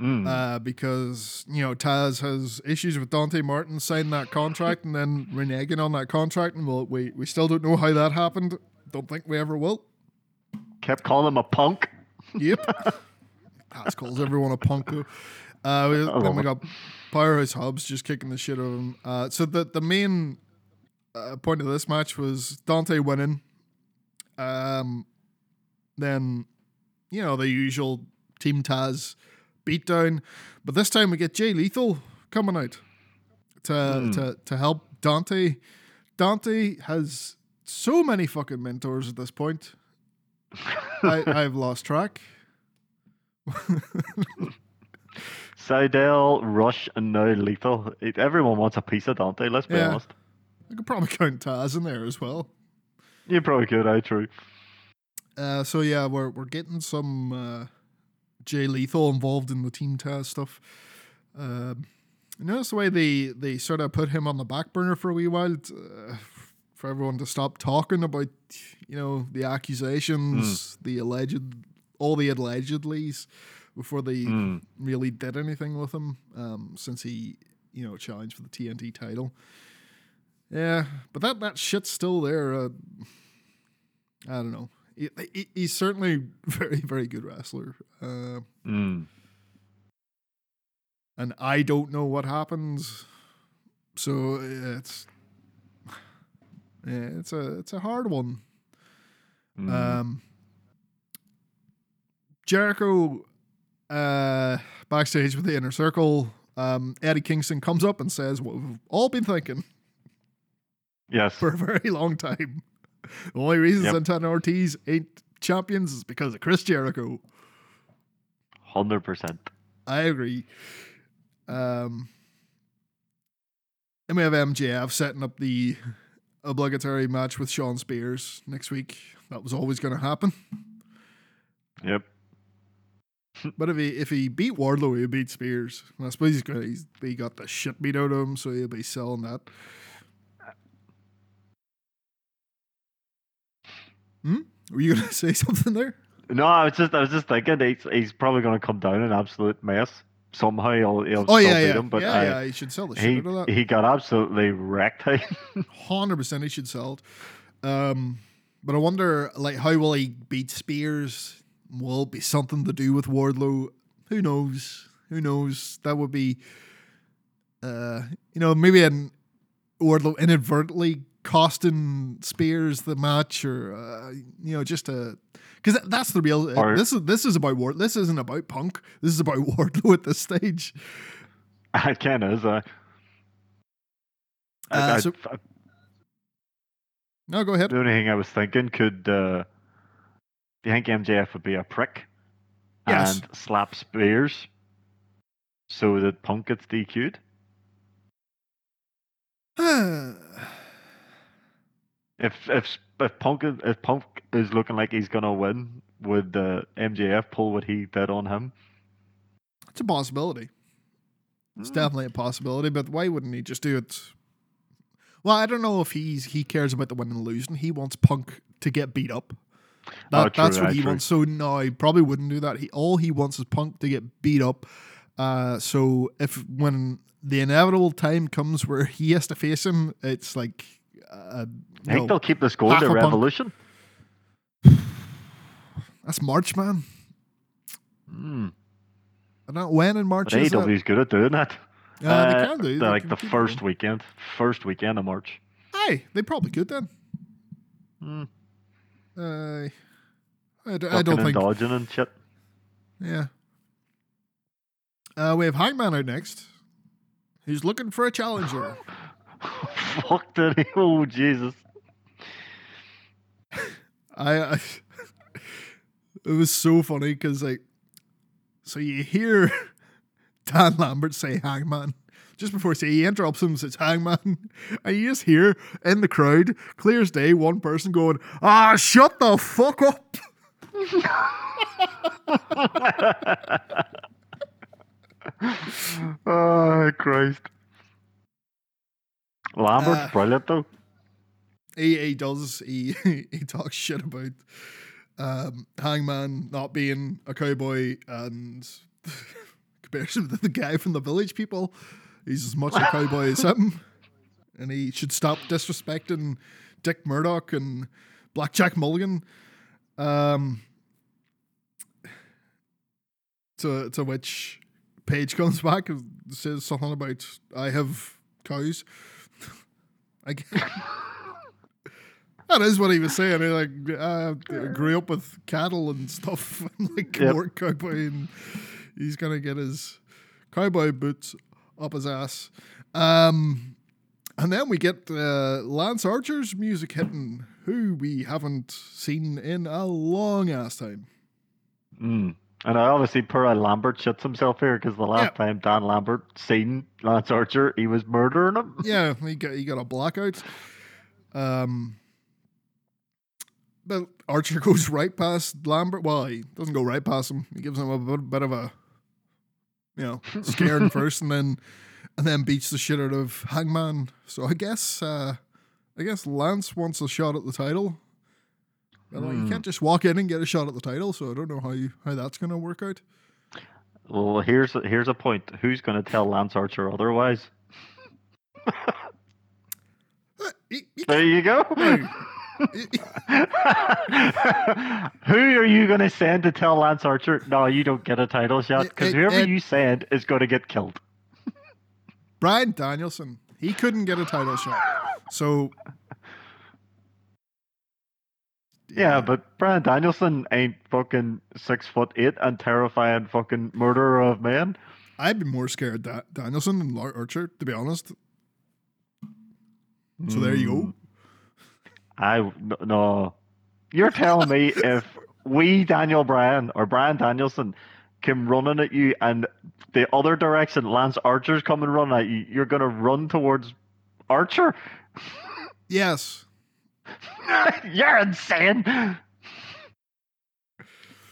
Mm. uh, because you know Taz has issues with Dante Martin signing that contract and then reneging on that contract, and well, we we still don't know how that happened. Don't think we ever will. Kept calling him a punk. Yep, Taz calls everyone a punk. though. Uh, we, then we got Powerhouse Hobbs just kicking the shit out of him. Uh, so the the main uh, point of this match was Dante winning. Um, then you know the usual Team Taz beatdown, but this time we get Jay Lethal coming out to to to help Dante. Dante has so many fucking mentors at this point. I, I've lost track. Sydal, Rush, and now Lethal. Everyone wants a piece of Dante. Let's be Yeah. honest. I could probably count Taz in there as well. You probably could. I true. Uh, so yeah, we're we're getting some uh, Jay Lethal involved in the Team Taz stuff. Um, notice the way they they sort of put him on the back burner for a wee while uh, for everyone to stop talking about you know the accusations, the alleged, all the allegedlys before they Mm. really did anything with him. Um, since he you know challenged for the TNT title. Yeah, but that that shit's still there. Uh, I don't know. He, he- he's certainly very very good wrestler. Uh, Mm. and I don't know what happens. So it's yeah, it's a it's a hard one. Mm. Um, Jericho uh, backstage with the inner circle. Um, Eddie Kingston comes up and says what we've all been thinking yes. for a very long time. The only reason Yep. Santana Ortiz ain't champions is because of Chris Jericho. Hundred percent. I agree. Um, and we have MJF setting up the obligatory match with Shawn Spears next week. That was always going to happen. Yep. but if he if he beat Wardlow, he'll beat Spears. And I suppose he's gonna he's, he got the shit beat out of him, so he'll be selling that. Hmm? Were you gonna say something there? No, I was just I was just thinking he's, he's probably going to come down an absolute mess. Somehow he'll, he'll Oh still yeah, beat yeah, him, but yeah, I- yeah. He should sell the he shit out of that. he got absolutely wrecked. Hundred percent, he should sell it. Um, but I wonder, like, how will he beat Spears? Will it be something to do with Wardlow? Who knows? Who knows? That would be, uh, you know, maybe an Wardlow inadvertently costing Spears the match, or uh, you know, just a because that's the real. Or- this is this is about Ward. This isn't about Punk. This is about Wardlow at this stage. I can is. Uh, I, Uh, I- so- I- No, go ahead. the only thing I was thinking could uh, do you think MJF would be a prick Yes. and slap Spears so that Punk gets DQ'd? If if if Punk is, if Punk is looking like he's gonna win, would uh, MJF pull what he did on him? it's a possibility. It's Hmm. definitely a possibility, but why wouldn't he just do it? Well, I don't know if he's he cares about the win and losing. He wants Punk to get beat up. That, Oh, true, that's what aye, he true. wants. So no, he probably wouldn't do that. He all he wants is Punk to get beat up. Uh, so if when the inevitable time comes where he has to face him, it's like uh, I think no, they'll keep this going half to a Revolution. that's March, man. Hmm. I don't when in March But is? AEW's good at doing that. Uh, they can do. They like can the first going. weekend, first weekend of March. Hey, they probably could then. Hmm. Uh, I, d- I Fucking don't think. dodging and shit. Yeah. Uh, we have Hangman out next. He's looking for a challenger. Fuck did he? Oh Jesus! I, I it was so funny because like, so you hear Dan Lambert say Hangman just before he say he interrupts him and says Hangman, and you just hear in the crowd, clear as day, one person going, "Ah, shut the fuck up." oh Christ! Lambert's Uh, brilliant though. he, he does he he talks shit about um, Hangman not being a cowboy and compares him to the guy from the Village People. He's as much a cowboy as him, and he should stop disrespecting Dick Murdoch and Blackjack Mulligan. Um, to to which Page comes back and says something about I have cows. I that is what he was saying. He like uh, grew up with cattle and stuff, and like Yep. more cowboy, and he's gonna get his cowboy boots up his ass. Um, and then we get uh, Lance Archer's music hitting, who we haven't seen in a long ass time. Mm. And I obviously poor Lambert shits himself here because the last Yeah. time Dan Lambert seen Lance Archer, he was murdering him. yeah, he got he got a blackout. Um, but Archer goes right past Lambert. Well, he doesn't go right past him. He gives him a bit, bit of a, you know, scared first, and then and then beats the shit out of Hangman. So I guess uh, I guess Lance wants a shot at the title. But, like, you Hmm. can't just walk in and get a shot at the title. So I don't know how you, how that's gonna work out. Well, here's here's a point. Who's going to tell Lance Archer otherwise? Uh, There you go. Who are you going to send to tell Lance Archer? No, you don't get a title shot because whoever it- you send is going to get killed. Brian Danielson, he couldn't get a title shot. So Yeah, but Brian Danielson ain't fucking six foot eight and terrifying fucking murderer of men. I'd be more scared da- Danielson than Lar- Archer, to be honest. So there you go. Hmm. I no- no. You're telling me if we Daniel Bryan or Brian Danielson came running at you and the other direction Lance Archer's coming running at you, you're gonna run towards Archer? Yes. you're insane.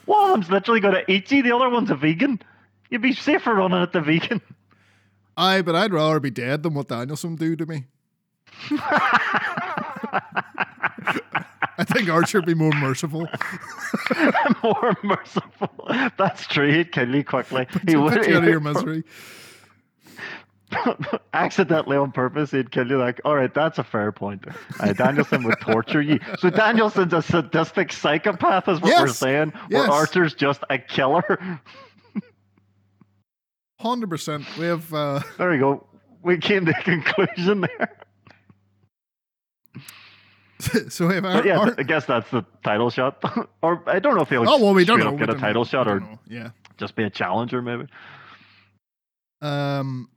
One of them's literally to eat you. The other one's a vegan. You'd be safer running at the vegan. Aye, but I'd rather be dead than what Danielson do to me. I think Archer would be more merciful. More merciful. That's true. He'd kill you quickly. He would. you out of your misery. accidentally on purpose, he'd kill you. Like, all right, that's a fair point. Uh, Danielson would torture you. So Danielson's a sadistic psychopath, is what we're saying. Yes. Archer's just a killer. Hundred percent. We have uh, There we go. We came to a conclusion there. so we have But Ar- yeah, Ar- I guess that's the title shot. or I don't know if he'll Oh well, we don't know. up We get a title know. shot or know. yeah. just be a challenger, maybe. Um,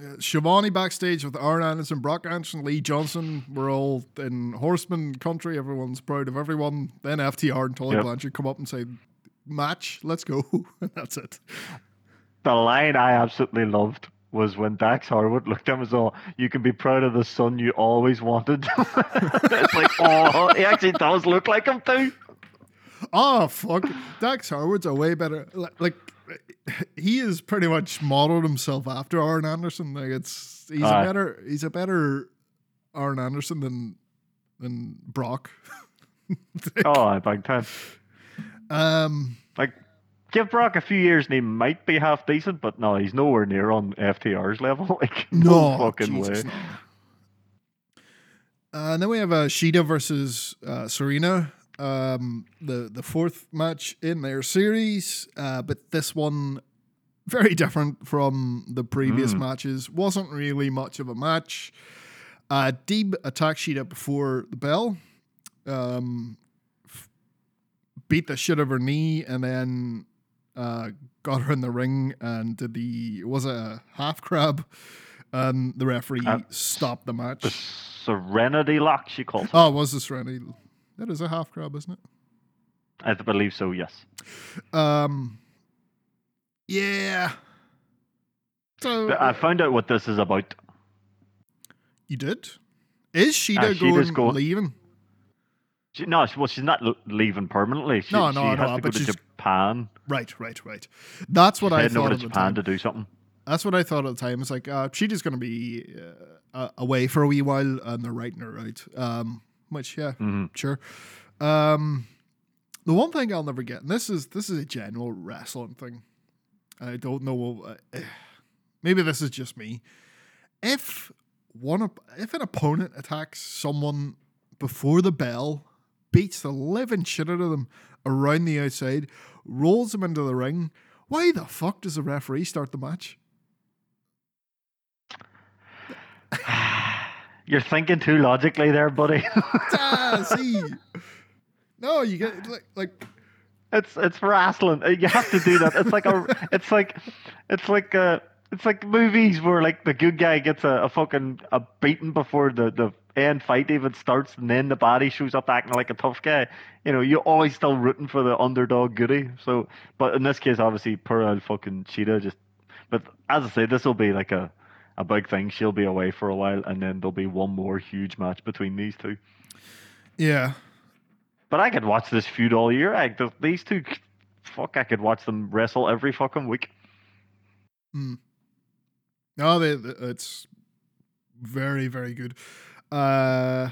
uh, Schiavone backstage with Arn Anderson, Brock Anderson, Lee Johnson. We're all in Horseman country. Everyone's proud of everyone. Then FTR and Tully Yep. Blanchard come up and say, "Match, let's go." and that's it. The line I absolutely loved was when Dax Harwood looked at him as though you can be proud of the son you always wanted. it's like, oh, he actually does look like him too. Oh fuck, Dax Harwood's a way better. li- Like he is pretty much modeled himself after Arn Anderson. Like it's he's Aye. a better he's a better Arn Anderson than than Brock. Oh, I big time. Um, Like, give Brock a few years and he might be half decent, but no, he's nowhere near on FTR's level. Like, no, no fucking Jesus, way. no. Uh, and then we have uh, Shida versus uh, Serena, um, the the fourth match in their series. Uh, but this one very different from the previous Mm. matches. wasn't really much of a match. Uh, Deeb attacked Shida before the bell, um, f- beat the shit of her knee, and then uh, got her in the ring and did the was a half crab, and the referee Uh, stopped the match. The Serenity Lock, she called. it. Oh, it was this Rennie? That is a half crab, isn't it? I believe so, yes. Um, yeah. So I found out what this is about. you did? Is Shida Ah, going, going- leaving? She, no, she, well, she's not leaving permanently. She, No, no, she I has know, to go but to she's- Japan. Right, right, right. That's what I Heading over thought at the Japan time. to do something. That's what I thought at the time. It's like uh, Sheeta's going to be uh, uh, away for a wee while, and they're writing her out. Um, which, yeah, hmm sure. Um, the one thing I'll never get, and this is this is a general wrestling thing. I don't know. Uh, maybe this is just me. If one if an opponent attacks someone before the bell, beats the living shit out of them around the outside, rolls them into the ring, why the fuck does the referee start the match? You're thinking too logically there, buddy. ah, see. No, you get like like it's it's wrestling. Uh, You have to do that. It's like a. It's like, it's like uh It's like movies where like the good guy gets a, a fucking a beating before the the end fight even starts, and then the body shows up acting like a tough guy. You know, you're always still rooting for the underdog goodie. So, but in this case, obviously, poor old fucking Shida just. But as I say, this will be like a a big thing. She'll be away for a while, and then there'll be one more huge match between these two. Yeah. But I could watch this feud all year. I, these two, fuck, I could watch them wrestle every fucking week. No, they, they- it's very, very good. Uh,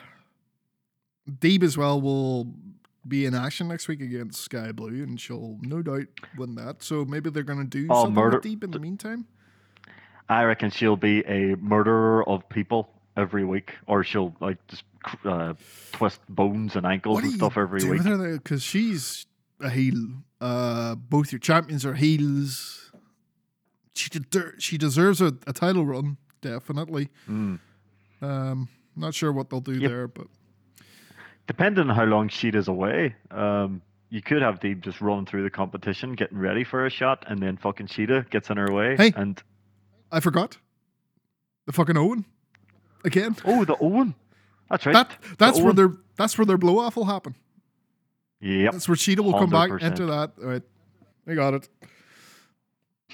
Deeb as well will be in action next week against Sky Blue, and she'll no doubt win that. So maybe they're going to do Oh, something murder- with Deeb in the meantime. I reckon she'll be a murderer of people every week, or she'll like just uh, twist bones and ankles and stuff every week. Because she's a heel. Uh, both your champions are heels. She de- she deserves a, a title run, definitely. Mm. Um, not sure what they'll do Yep. there, but Depending on how long Shida's away, um, you could have Deeb just run through the competition, getting ready for a shot, and then fucking Shida gets in her way. Hey. And I forgot the fucking Owen again. oh, the Owen. That's right. That that's where Owen. their that's where their blow off will happen. Yep. That's where Shida will come back 100%. into that. All right, We got it.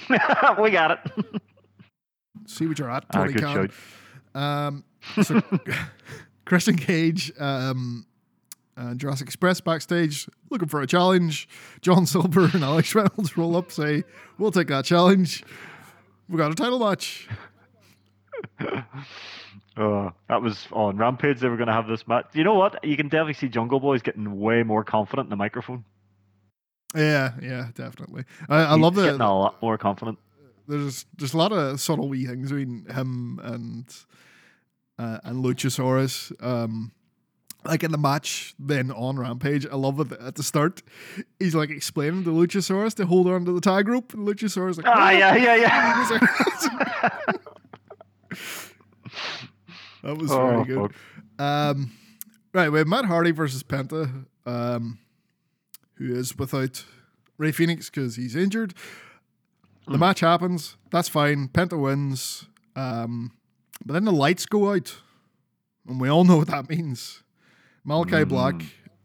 we got it. See what you're at, Ah, Tony Khan. Um, so Christian Cage um, and Jurassic Express backstage looking for a challenge. John Silver and Alex Reynolds roll up, say, "We'll take that challenge. We got a title match." Uh, that was on Rampage. They were going to have this match. You know what? You can definitely see Jungle Boy's getting way more confident in the microphone. Yeah, yeah, definitely. I, I He's love that. getting a lot more confident. there's there's a lot of subtle wee things between him and uh, and Luchasaurus. Um, like in the match, then on Rampage, I love it at the start. He's like explaining to Luchasaurus to hold on to the tag rope, and Luchasaurus like, Ah, "Ah!" yeah, yeah, yeah. that was oh, very good. Um, right, we have Matt Hardy versus Penta, um, who is without Rey Fenix because he's injured. The Hmm. match happens. That's fine. Penta wins. Um, but then the lights go out. And we all know what that means. Malakai Black,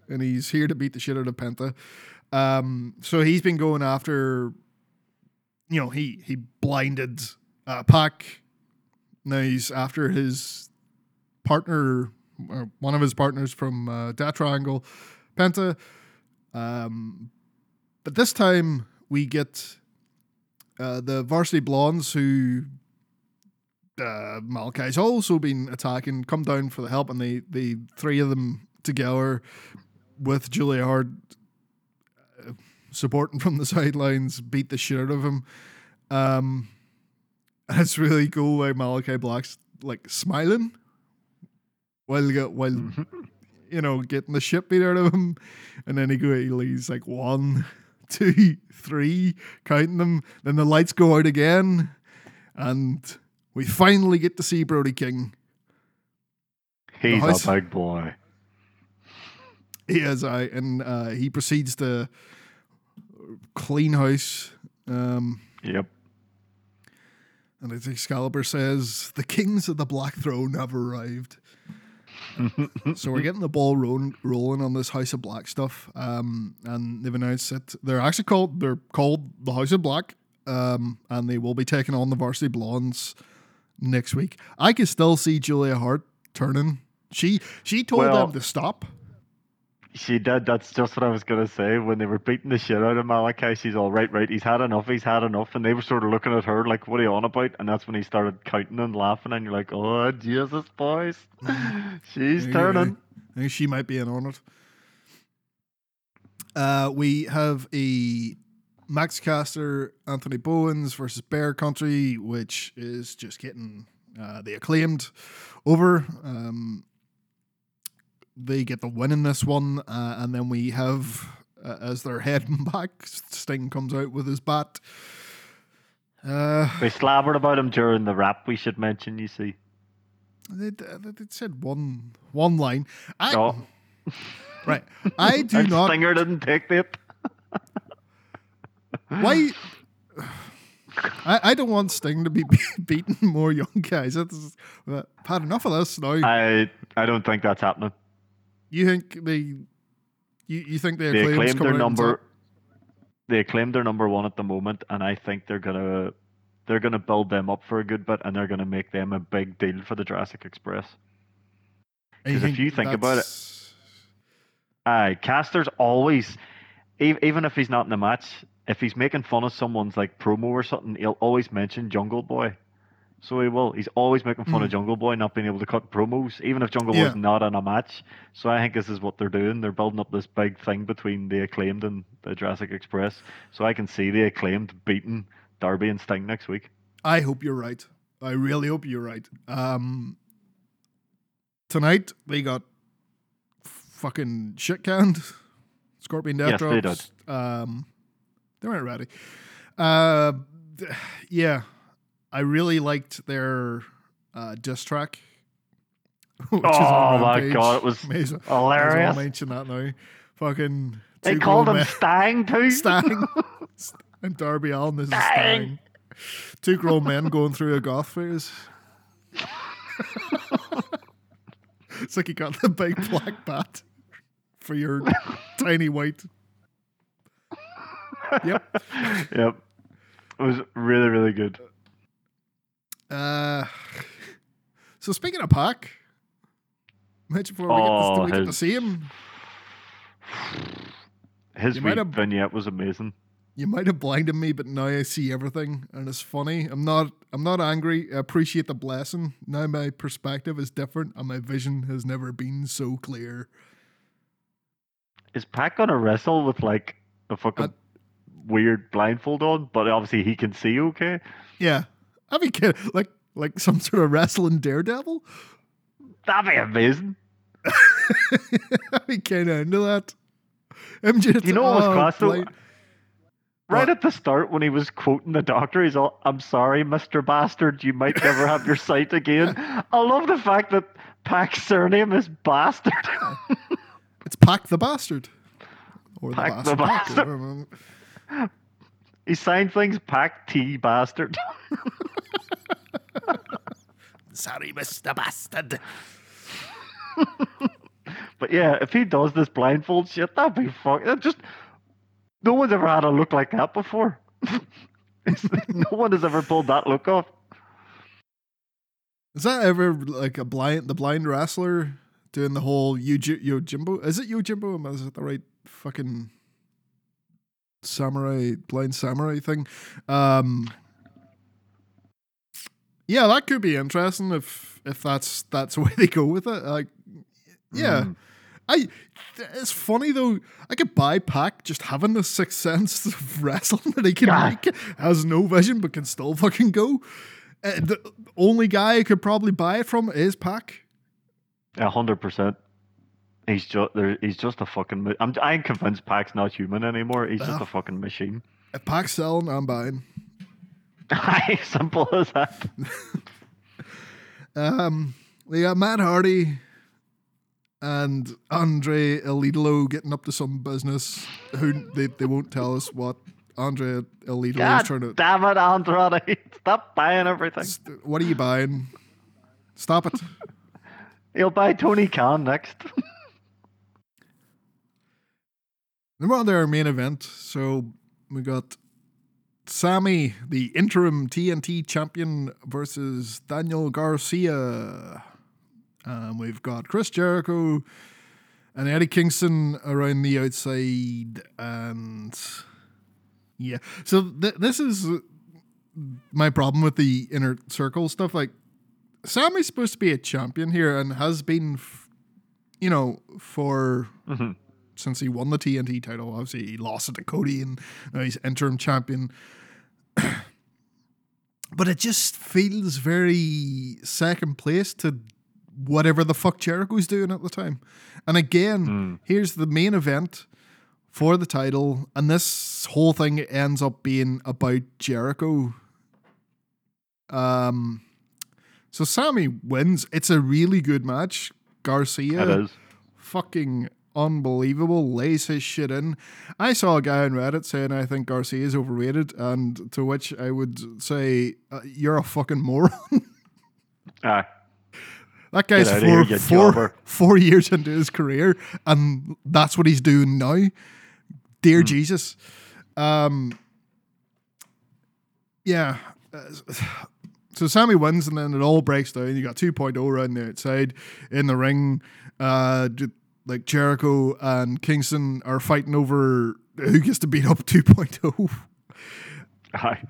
and he's here to beat the shit out of Penta. Um, so he's been going after, you know, he he blinded uh, Pac. Now he's after his partner, one of his partners from uh, Death Triangle, Penta. Um, but this time we get uh, the Varsity Blondes, who uh, Malakai's also been attacking, come down for the help, and they, they three of them together with Hart uh, supporting from the sidelines, beat the shit out of him. Um, and it's really cool like Malakai Black's like smiling while while you know getting the shit beat out of him, and then he go he's like one, two, three, counting them. Then the lights go out again, and we finally get to see Brody King. He's house- a big boy. He is I, and uh, he proceeds to clean house. Um, Yep. and as Excalibur says, the kings of the Black Throne have arrived. so we're getting the ball rolling, rolling on this House of Black stuff, um, and they've announced that they're actually called they're called the House of Black, um, and they will be taking on the Varsity Blondes next week. I can still see Julia Hart turning. She she told Well- them to stop. She did. That's just what I was gonna say. When they were beating the shit out of Malakai, she's all right, right. He's had enough. He's had enough. And they were sort of looking at her like, "What are you on about?" And that's when he started counting and laughing. And you're like, "Oh Jesus, boys, she's Yeah, turning." I think she might be in on it. Uh, we have a Max Caster, Anthony Bowens versus Bear Country, which is just getting uh, the acclaimed over. Um, they get the win in this one, uh, and then we have uh, as they're heading back, Sting comes out with his bat. Uh, They slabbered about him during the rap. We should mention. You see. they, they, they said one one line. I, Oh, Right, I do and not Stinger didn't take it. Why? I, I don't want Sting to be be- beating more young guys. That's, uh, I've had enough of this now. I I don't think that's happening. you think they? You, you think the They acclaim's claimed their coming out on number. They claimed their number one at the moment, and I think they're gonna they're gonna build them up for a good bit, and they're gonna make them a big deal for the Jurassic Express. And 'cause if you think about it- that's- Aye, Caster's always, even if he's not in the match, if he's making fun of someone's like promo or something, he'll always mention Jungle Boy. So he will. He's always making fun of Jungle Boy not being able to cut promos, even if Jungle Yeah. Boy's not in a match. So I think this is what they're doing. They're building up this big thing between the acclaimed and the Jurassic Express. So I can see the acclaimed beating Darby and Sting next week. I hope you're right. I really hope you're right. Um, tonight they got fucking shit canned. Scorpion Death Yes, they Drops. Um, they weren't ready. Uh, yeah, I really liked their uh, diss track. which is Oh my Rampage. God, it was Amazing. as well- may as hilarious. well mention that now. Fucking. They called him Stang too. Stang. and Darby Allin is Stang. Stang. Two grown men going through a goth phase. it's like you got the big black bat for your tiny white. Yep. Yep. It was really, really good. Uh, so speaking of Pac, mention before we, Oh, get, to, we get to see him. His have- vignette was amazing. You might have blinded me, but now I see everything, and it's funny. I'm not. I'm not angry. I appreciate the blessing. Now my perspective is different, and my vision has never been so clear. Is Pac gonna wrestle with like a fucking weird blindfold on? But obviously he can see okay. Yeah, I mean, kid, like like some sort of wrestling daredevil. That'd be amazing. Be kind of into that. I'm just. You know what was oh, class though? blind- Right What? at the start, when he was quoting the doctor, he's all, "I'm sorry, Mister Bastard, you might never have your sight again." I love the fact that Pac's surname is Bastard. It's Pac the Bastard. Or the Pac, Bastard. Or- he signed things Pac T Bastard. Sorry, Mr. Bastard. But yeah, if he does this blindfold shit, that'd be fuck. That just no one's ever had a look like that before. No one has ever pulled that look off. Is that ever like a blind, the blind wrestler doing the whole Yoji- Yojimbo? Is it Yojimbo? Am I- Is it the right fucking samurai, blind samurai thing? Um, yeah, that could be interesting if if that's that's the way they go with it. Like, yeah, Mm. I. It's funny though. I could buy Pac just having the sixth sense of wrestling that he can Yeah. make. Has no vision but can still fucking go. Uh, the only guy I could probably buy it from is Pac. A hundred percent. He's just he's just a fucking. I'm I'm convinced Pac's not human anymore. He's just a fucking machine. If Pac's selling, I'm buying. Simple as that. Um, we got Matt Hardy and Andrade El Idolo getting up to some business. Who they, they won't tell us what Andre Elidolo is trying to. damn it, Andrade! Stop buying everything. St- What are you buying? Stop it. He'll buy Tony Khan next. To our main event. So we got Sammy, the interim TNT champion, versus Daniel Garcia. We've got Chris Jericho and Eddie Kingston around the outside. And yeah, so th- this is my problem with the inner circle stuff. Like, Sammy's supposed to be a champion here and has been, f- you know, for Mhm. Since he won the TNT title. Obviously, he lost it to Cody, and now he's interim champion. but it just feels very second place to whatever the fuck Jericho's doing at the time. And again, Mm. here's the main event for the title, and this whole thing ends up being about Jericho. Um, so Sammy wins. It's a really good match. Garcia is. fucking unbelievable. Lays his shit in. I saw a guy on Reddit saying I think Garcia is overrated, and to which I would say uh, you're a fucking moron. Aye. that guy's four, here, four, four years into his career, and that's what he's doing now. Dear Hmm. Jesus. Um, yeah. Uh, So Sammy wins, and then it all breaks down. You got 2.0 around the outside in the ring. Uh, like Jericho and Kingston are fighting over who gets to beat up 2.0. Aye.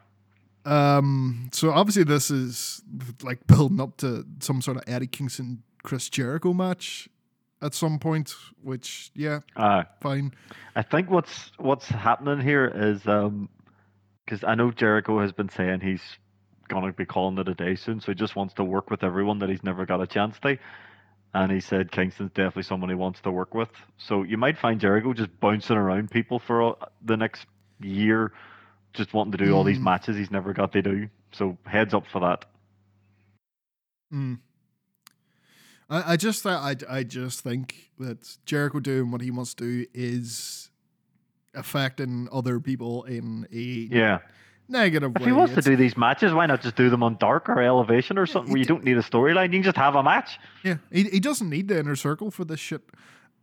Um, so obviously this is like building up to some sort of Eddie Kingston Chris Jericho match at some point, which yeah, Aye. fine. I think what's what's happening here is um because I know Jericho has been saying he's gonna be calling it a day soon, so he just wants to work with everyone that he's never got a chance to. And he said Kingston's definitely someone he wants to work with. So you might find Jericho just bouncing around people for all, the next year, just wanting to do all these Mm. matches he's never got to do. So heads up for that. Mm. I, I just I, I just think that Jericho doing what he wants to do is affecting other people in a Yeah. Negative If way. he wants to do these matches, why not just do them on Dark or Elevation or something where you don't need a storyline? You can just have a match. yeah, he, he doesn't need the inner circle for this shit.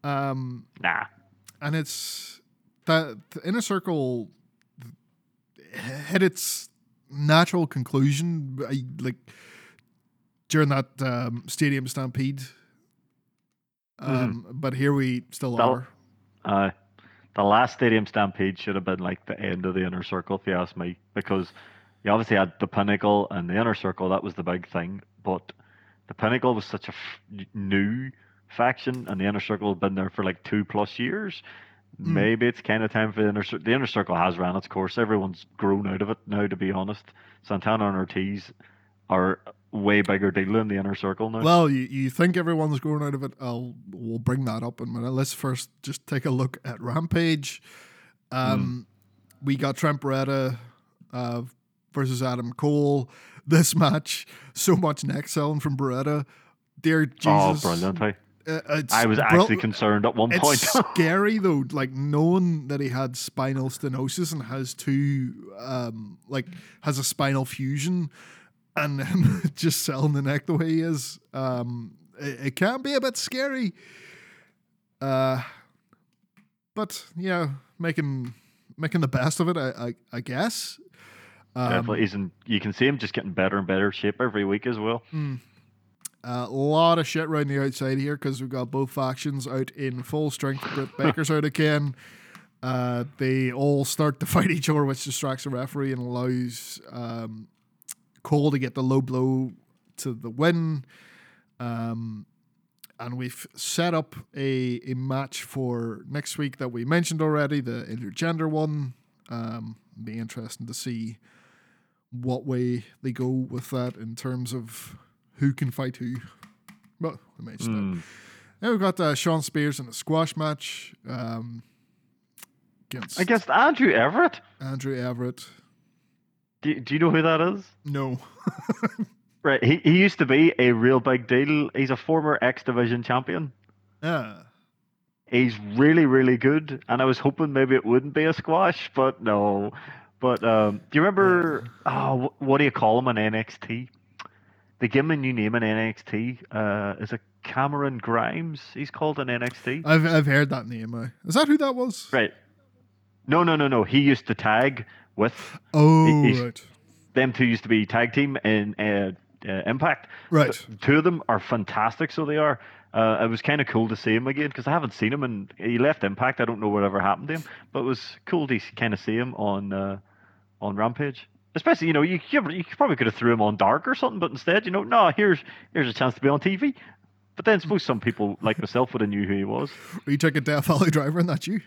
Um, Nah. and it's that the inner circle hit its natural conclusion I, like during that um, stadium stampede um, but here we still That- are Uh, the last Stadium Stampede should have been like the end of the inner circle, if you ask me, because you obviously had the Pinnacle and the inner circle. That was the big thing, but the Pinnacle was such a f- new faction, and the inner circle had been there for like two plus years. Hmm. Maybe it's kind of time for the inner circle. The inner circle has ran its course. Everyone's grown out of it now. To be honest, Santana and Ortiz are way bigger deal in the inner circle now. Well, you, you think everyone's growing out of it. I'll we'll bring that up in a minute. Let's first just take a look at Rampage. Um, we got Trent Beretta uh, versus Adam Cole. This match, so much neck selling from Beretta. Dear Jesus. oh, brilliant! Hey. Uh, it's I was actually concerned at one It's point. scary though, like knowing that he had spinal stenosis and has two, um, like has a spinal fusion, and then just selling the neck the way he is. Um, it, it can be a bit scary. Uh, but yeah, making making the best of it, I I, I guess. Um, Definitely, he's in, you can see him just getting better and better shape every week as well. A lot of shit around the outside here because we've got both factions out in full strength. Britt Baker's out again. Uh, they all start to fight each other, which distracts the referee and allows um, Cole to get the low blow to the win. Um, and we've set up a, a match for next week that we mentioned already, the intergender one. Um, be interesting to see what way they go with that in terms of who can fight who. Well, I mentioned that. Mm. Then we've got uh, Shawn Spears in a squash match um, against Against Andrew Everett. Andrew Everett. Do, do you know who that is? No. Right, he, he used to be a real big deal. He's a former X Division champion. Yeah. He's really, really good, and I was hoping maybe it wouldn't be a squash, but no. But um, do you remember? Oh, what do you call him in NXT? They give him a new name in NXT. Uh, is it Cameron Grimes? He's called in NXT. I've I've heard that name. Is that who that was? Right. No, no, no, no. He used to tag with Oh, right. them two. Used to be tag team in uh, uh, Impact. Right. The two of them are fantastic, so they are. Uh, it was kind of cool to see him again because I haven't seen him and he left Impact. I don't know whatever happened to him, but it was cool to kind of see him on uh, on Rampage. Especially, you know, you, you you probably could have threw him on Dark or something, but instead, you know, no, here's here's a chance to be on TV. But then, suppose some people like myself would have knew who he was. You took a Death Valley driver and that's you.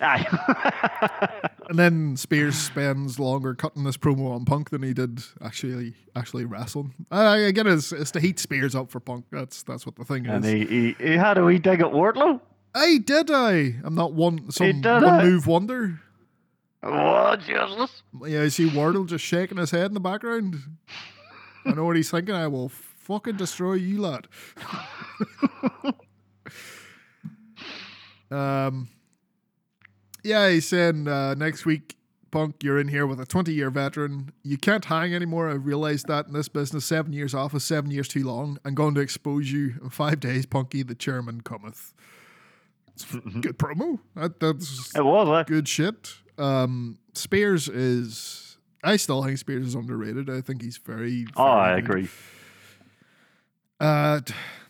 Aye. And then Spears spends longer cutting this promo on Punk than he did actually actually wrestling. I, I get it, it's, it's to heat Spears up for Punk. That's that's what the thing and is. he, he he had a wee dig at Wardlow. I did I? I'm not one some did one move wonder. Oh Jesus! Yeah, I see Wardlow just shaking his head in the background. I know what he's thinking. I will fucking destroy you, lad. um, yeah, he's saying uh, next week, Punk, you're in here with a 20 year veteran. You can't hang anymore. I realized that in this business, seven years off is seven years too long. I'm going to expose you in five days, Punky. The chairman cometh. It's a good promo. That, that's It was. Eh? good shit. Um, Spears is. I still think Spears is underrated. I think he's very. Oh, I agree. Uh,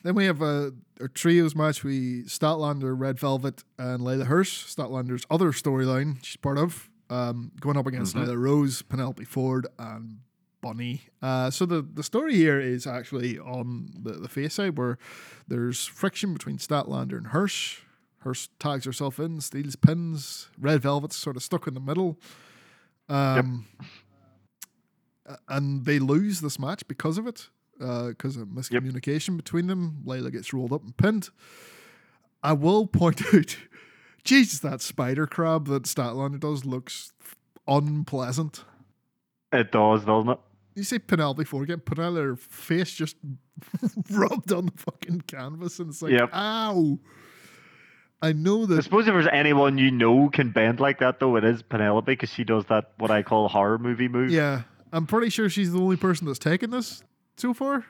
then we have a, a trios match. We Statlander, Red Velvet, and Leyla Hirsch. Statlander's other storyline she's part of, um, going up against Mhm. Nyla Rose, Penelope Ford, and Bunny. Uh, so the, the story here is actually on the, the face side where there's friction between Statlander and Hirsch. Hirsch tags herself in, steals pins. Red Velvet's sort of stuck in the middle. Um, a- And they lose this match because of it, Uh, because of miscommunication between them. Leyla gets rolled up and pinned. I will point out, Jesus, that spider crab that Statlander does looks unpleasant. It does, doesn't it? You see Penelope Ford get put her face just rubbed on the fucking canvas, and it's like, Yep. ow. I know that. I suppose if there's anyone you know can bend like that, though, it is Penelope because she does that what I call horror movie move. Yeah, I'm pretty sure she's the only person that's taken this so far.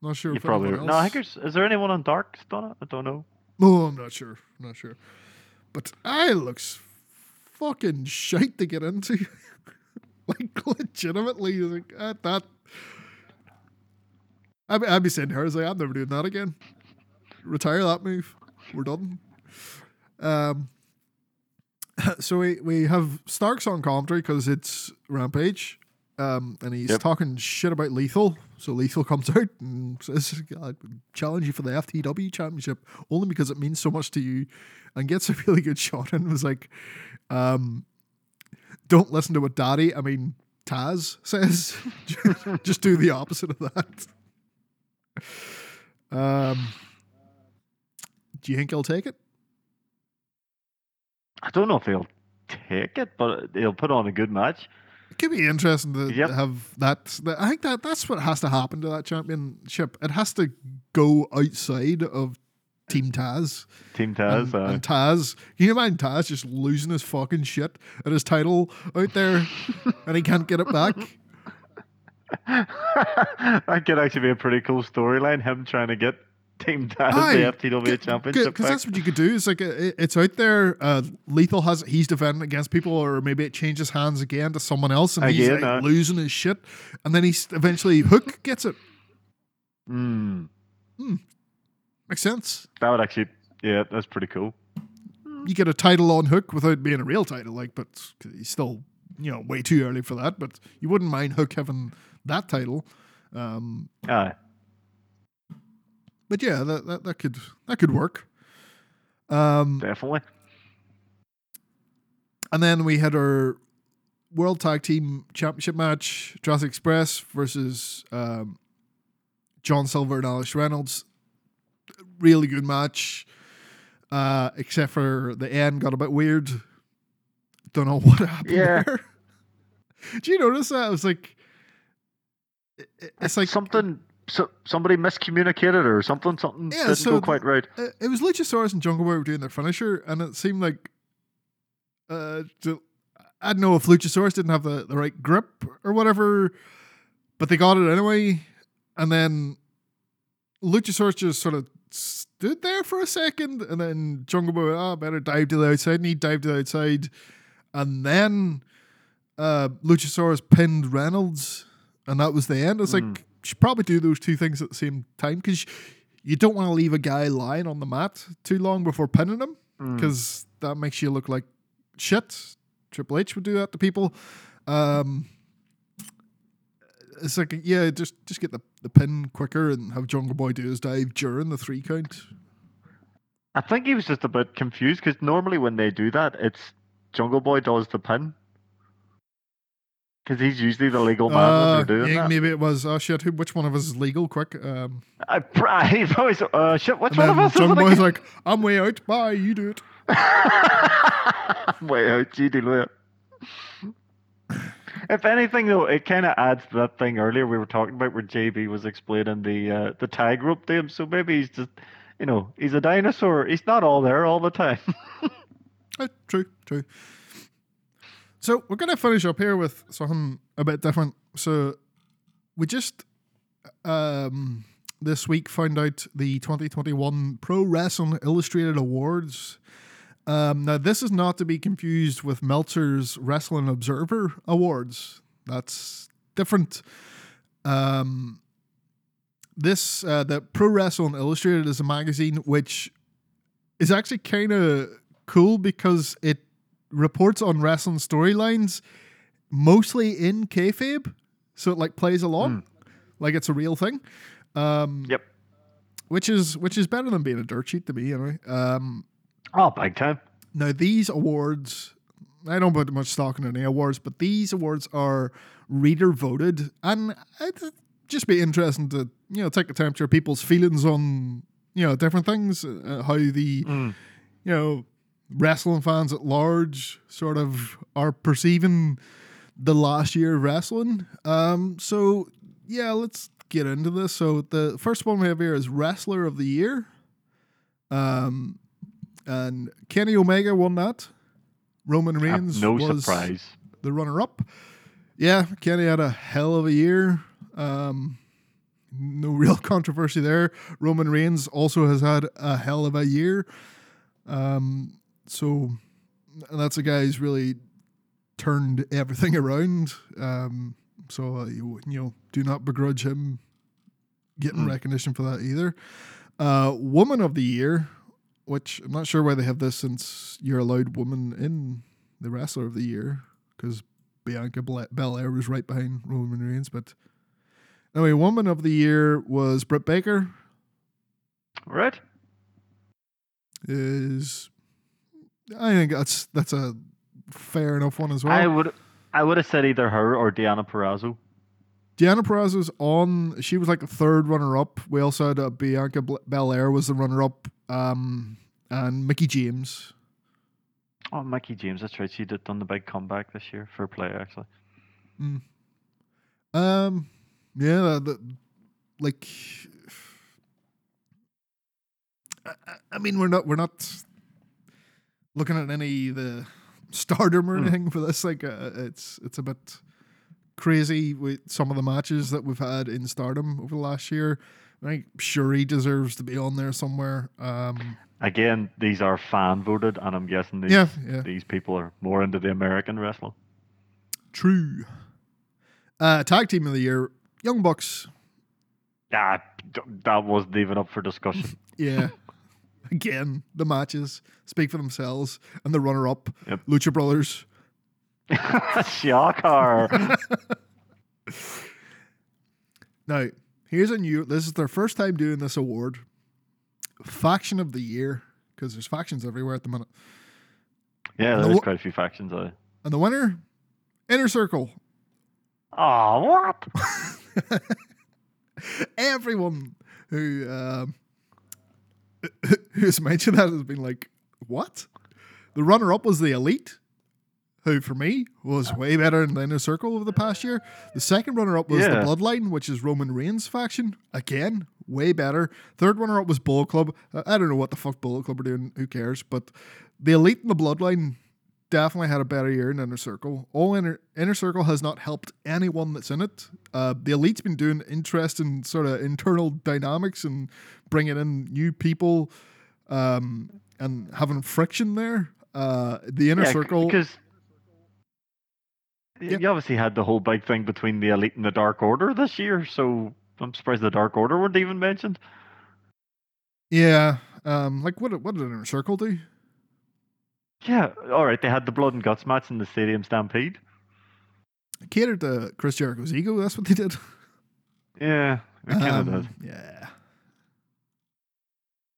Not sure you probably. No, I think there's. Is there anyone on Dark it? I don't know. No, I'm not sure. I'm not sure. But I looks fucking shite to get into. like legitimately, like uh, that. I'd, be- I'd be saying to her, I was like, I'm never doing that again. Retire that move. We're done. Um, so we, we have Starks on commentary because it's Rampage. Um, and he's Yep. talking shit about Lethal. So Lethal comes out and says, I challenge you for the FTW championship only because it means so much to you and gets a really good shot and was like, um, don't listen to what Daddy, I mean, Taz says. Just do the opposite of that. Um, do you think he'll take it? I don't know if he'll take it, but he'll put on a good match. It could be interesting to Yep. have that, that. I think that that's what has to happen to that championship. It has to go outside of Team Taz. Team Taz. and, uh, and Taz. Can you imagine Taz just losing his fucking shit at his title out there and he can't get it back? that could actually be a pretty cool storyline. Him trying to get Team Taz Aye, the FTW championship. Because that's what you could do. It's like uh, it- it's out there. Uh, Lethal has he's defending against people, or maybe it changes hands again to someone else, and he's like, uh. losing his shit. And then he's eventually Hook gets it. Hmm. Hmm. Makes sense. that would actually, yeah, that's pretty cool. You get a title on Hook without being a real title, like, but he's still you know way too early for that. But you wouldn't mind Hook having that title. Um, Aye. But yeah, that, that that could that could work. Um, definitely. and then we had our World Tag Team Championship match: Jurassic Express versus um, John Silver and Alex Reynolds. Really good match, uh, except for the end got a bit weird. Don't know what happened Yeah. there. Do you notice that? It was like, it- it- it's like something. So, somebody miscommunicated or something. Something Yeah, didn't so go quite right. uh, it was Luchasaurus and Jungle Boy were doing their finisher, and it seemed like uh, to, I don't know if Luchasaurus didn't have the, the right grip or whatever, but they got it anyway. And then Luchasaurus just sort of stood there for a second, and then Jungle Boy, oh, better dive to the outside, and he dived to the outside, and then uh, Luchasaurus pinned Reynolds, and that was the end. It's Mm. like should probably do those two things at the same time because you don't want to leave a guy lying on the mat too long before pinning him Mm. because that makes you look like shit. Triple H would do that to people. Um, it's like yeah, just just get the, the pin quicker and have Jungle Boy do his dive during the three count. I think he was just a bit confused because normally when they do that, it's Jungle Boy does the pin. Because he's usually the legal man when Uh, they're doing yeah, that. maybe it was oh shit, who, which one of us is legal? Quick. Um, I, pr- he's always, uh, shit, which one of us is Jungle it Boy's like, I'm way out. Bye, you do it. Wait, out, you with it. If anything, though, it kind of adds to that thing earlier we were talking about where JB was explaining the uh, the tag rope to him. So maybe he's just, you know, he's a dinosaur. He's not all there all the time. Uh, true, true. So we're gonna finish up here with something a bit different. So we just um this week found out the 2021 Pro Wrestling Illustrated Awards. Um, now this is not to be confused with Meltzer's Wrestling Observer Awards. That's different. Um, this uh, the Pro Wrestling Illustrated is a magazine which is actually kind of cool because it reports on wrestling storylines mostly in kayfabe, so it like plays along like it's a real thing. Um, yep. which is which is better than being a dirt sheet to me anyway. Um, Oh, big time. now these awards, I don't put much stock in any awards, but these awards are reader voted, and it'd just be interesting to you know take the temperature of people's feelings on you know different things, uh, how the Mm. you know wrestling fans at large sort of are perceiving the last year of wrestling. Um, so yeah, let's get into this. So the first one we have here is wrestler of the year. Um, and Kenny Omega won that. Roman Reigns no was surprise. the runner up. Yeah, Kenny had a hell of a year. Um, no real controversy there. Roman Reigns also has had a hell of a year. Um, so that's a guy who's really turned everything around. Um, so uh, you, you know, do not begrudge him getting Mm. recognition for that either. Uh, woman of the year which I'm not sure why they have this since you're allowed woman in the wrestler of the year because Bianca Bela- Belair was right behind Roman Reigns. But anyway, woman of the year was Britt Baker. Right? Is I think that's that's a fair enough one as well. I would I would have said either her or Diana Perrazzo. Diana Perez was on. She was like the third runner up. We also had uh, Bianca Belair was the runner up, um, and Mickie James. Oh, Mickie James, that's right. She did done the big comeback this year. Fair play, actually. Um, yeah, the, the, like, I, I- I mean, we're not we're not looking at any of the stardom or Hmm. anything for this. Like, uh, it's it's a bit crazy with some of the matches that we've had in stardom over the last year. I think Syuri deserves to be on there somewhere. Um, Again, these are fan voted, and I'm guessing these yeah, yeah, these people are more into the American wrestling. true. Uh, tag team of the year, Young Bucks. Ah, that wasn't even up for discussion. Yeah. Again, the matches speak for themselves, and the runner-up, Yep. Lucha Brothers. Shocker. Now, here's a new. This is their first time doing this award. Faction of the year, because there's factions everywhere at the minute. Yeah, And the there's wo- quite a few factions. Uh, And the winner, Inner Circle. oh, what? Everyone who um, who's mentioned that has been like, what? The runner-up was the Elite, who for me was way better than the Inner Circle over the past year. The second runner-up was the Bloodline, which is Roman Reigns faction. Again, way better. Third runner-up was Bullet Club. I don't know what the fuck Bullet Club are doing. Who cares? But the Elite and the Bloodline definitely had a better year in Inner Circle. All Inner Inner Circle has not helped anyone that's in it. Uh, the Elite's been doing interesting sort of internal dynamics and bringing in new people um, and having friction there. Uh, the Inner Yeah, Circle, because y- Yep. you obviously had the whole big thing between the elite and the Dark Order this year, so I'm surprised the Dark Order weren't even mentioned. yeah. Um, like what? What did Inner Circle do? Yeah, all right. They had the blood and guts match in the Stadium Stampede. Catered to Chris Jericho's ego. That's what they did. Yeah, it kind of. Um, Yeah.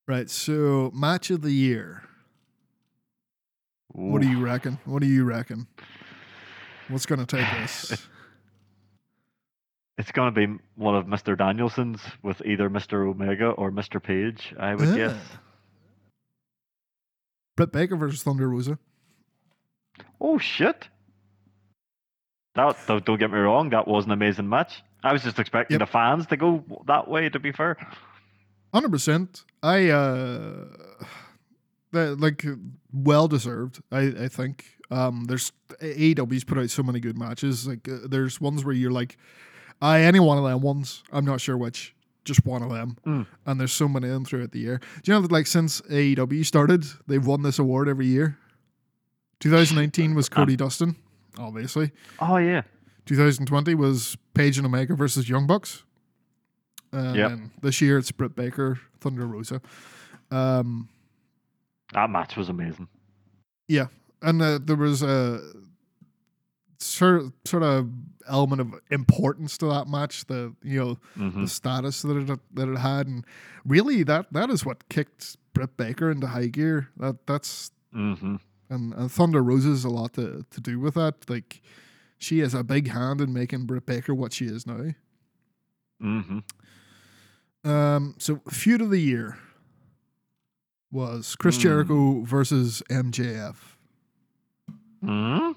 Right. So match of the year. What do you reckon? What do you reckon? What's going to take this? It's going to be one of Mr. Danielson's with either Mr. Omega or Mr. Page, I would guess. Britt Baker versus Thunder Rosa. Oh, shit. That, don't don't get me wrong, that was an amazing match. I was just expecting Yep. the fans to go that way, to be fair. Hundred percent. I uh, the, like well deserved. I I think. Um, there's AEW's put out so many good matches. Like uh, there's ones where you're like, I any one of them ones. I'm not sure which. Just one of them. Mm. And there's so many of them throughout the year. Do you know that like since AEW started, they've won this award every year. 2019 was Cody Dustin, obviously. Oh, yeah. 2020 was Page and Omega versus Young Bucks. And Yep. this year it's Britt Baker, Thunder Rosa. Um, That match was amazing. yeah, and uh, there was a sort sort of element of importance to that match. The you know hmm the status that it that it had, and really that that is what kicked Britt Baker into high gear. That that's hmm and, and Thunder Rosa has a lot to to do with that. Like she has a big hand in making Britt Baker what she is now. hmm Um, so feud of the year was Chris Hmm. Jericho versus MJF. hmm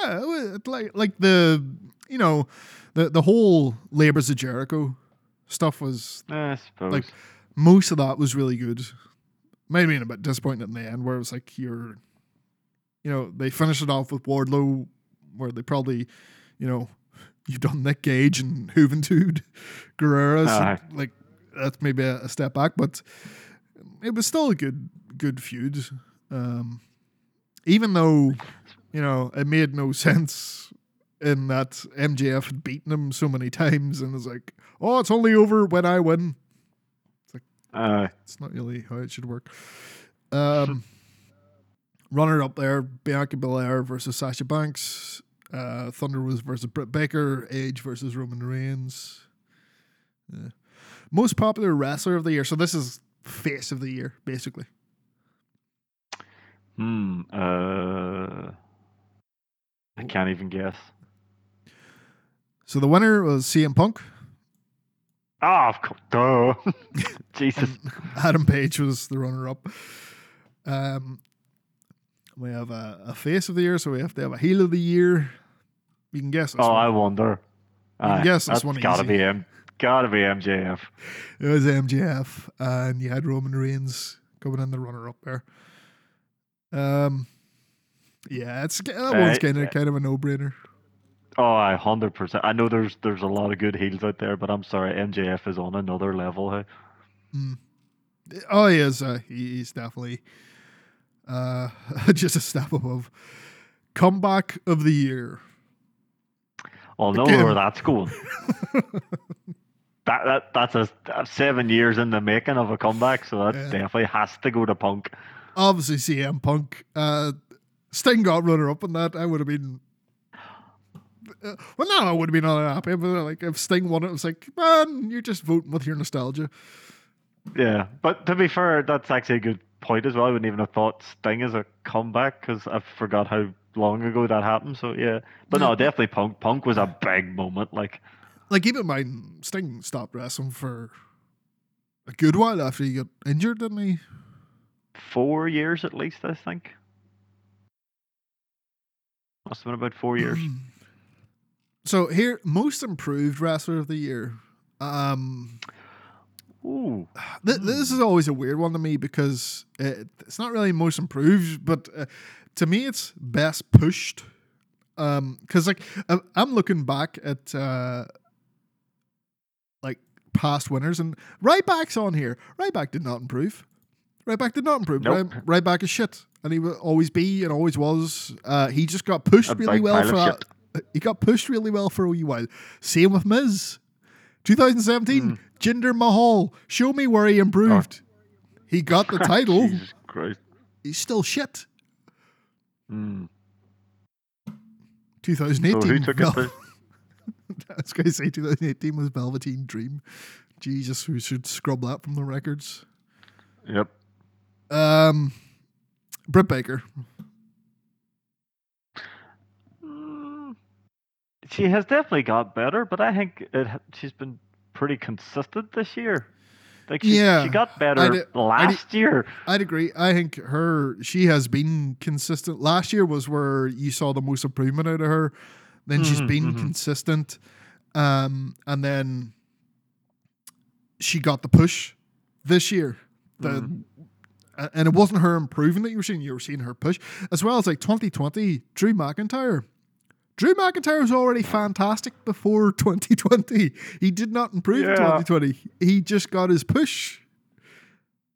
Yeah, it like like the you know the the whole labors of Jericho stuff was I suppose. Like- most of that was really good. Might have been a bit disappointing in the end where it was like you're you know they finished it off with Wardlow where they probably you know you've done Nick Gage and Juventud Guerrera so, Aye. like that's maybe a, a step back but it was still a good good feud um even though you know it made no sense in that MJF had beaten him so many times and it's like oh it's only over when I win It's like, Uh, It's not really how it should work. Um, runner up there: Bianca Belair versus Sasha Banks. Uh, Thunder Rosa versus Britt Baker. Edge versus Roman Reigns. Yeah. Most popular wrestler of the year. So this is face of the year, basically. hmm. Uh, I can't even guess. So the winner was CM Punk. Ah, of course. Duh. Jesus. Adam Page was the runner up. Um, we have a, a face of the year, so we have to have a heel of the year. You can guess. Oh, one. I wonder. Aye, guess that's one gotta easy. be M. Gotta be MJF. It was MJF, and you had Roman Reigns coming in the runner up there. Um, yeah, it's that one's Uh, kind of kind of a no brainer. Oh, I hundred percent. I know there's there's a lot of good heels out there, but I'm sorry, MJF is on another level. Hey? Oh, he is. Uh, he's definitely uh, just a step above. Comeback of the year. I'll know Again. where that's going. that that that's a, a seven years in the making of a comeback, so that Yeah. definitely has to go to Punk. Obviously, CM Punk. Uh, Sting got runner up on that. I would have been. Uh, well, no, I would have been unhappy, but like if Sting won it, was like, man, you're just voting with your nostalgia. Yeah, but to be fair, that's actually a good point as well. I wouldn't even have thought Sting as a comeback because I forgot how long ago that happened. So yeah, but no, definitely Punk. Punk was a big moment. Like Like, keep in mind, Sting stopped wrestling for a good while after he got injured, didn't he? four years at least, I think. Must have been about four years. So here, most improved wrestler of the year. Um, Ooh. th- this is always a weird one to me because it, it's not really most improved, but uh, to me, it's best pushed. Um, because like I- I'm looking back at uh, like past winners, and Ryback's on here. Ryback did not improve. Ryback did not improve. Nope. Ry- Ryback is shit, and he will always be and always was. Uh, he just got pushed A really well for that. He got pushed really well for a wee while. Same with Miz. 2017, Hmm. Jinder Mahal. Show me where he improved. He got the title. Jesus Christ. He's still shit. Mm. 2018. So who took it? Vel- first? I was going to say 2018 was Velveteen Dream. Jesus, we should scrub that from the records. Yep. Um, Britt Baker. Mm. She has definitely got better, but I think it, she's been pretty consistent this year. Like she, Yeah, she got better I di- I last year. I'd agree. I think her she has been consistent. Last year was where you saw the most improvement out of her. Then she's Mhm, been mhm. consistent. Um, and then she got the push this year. The Mhm. And it wasn't her improving that you were seeing, you were seeing her push. As well as like 2020, Drew McIntyre. Drew McIntyre was already fantastic before 2020. He did not improve in 2020. He just got his push.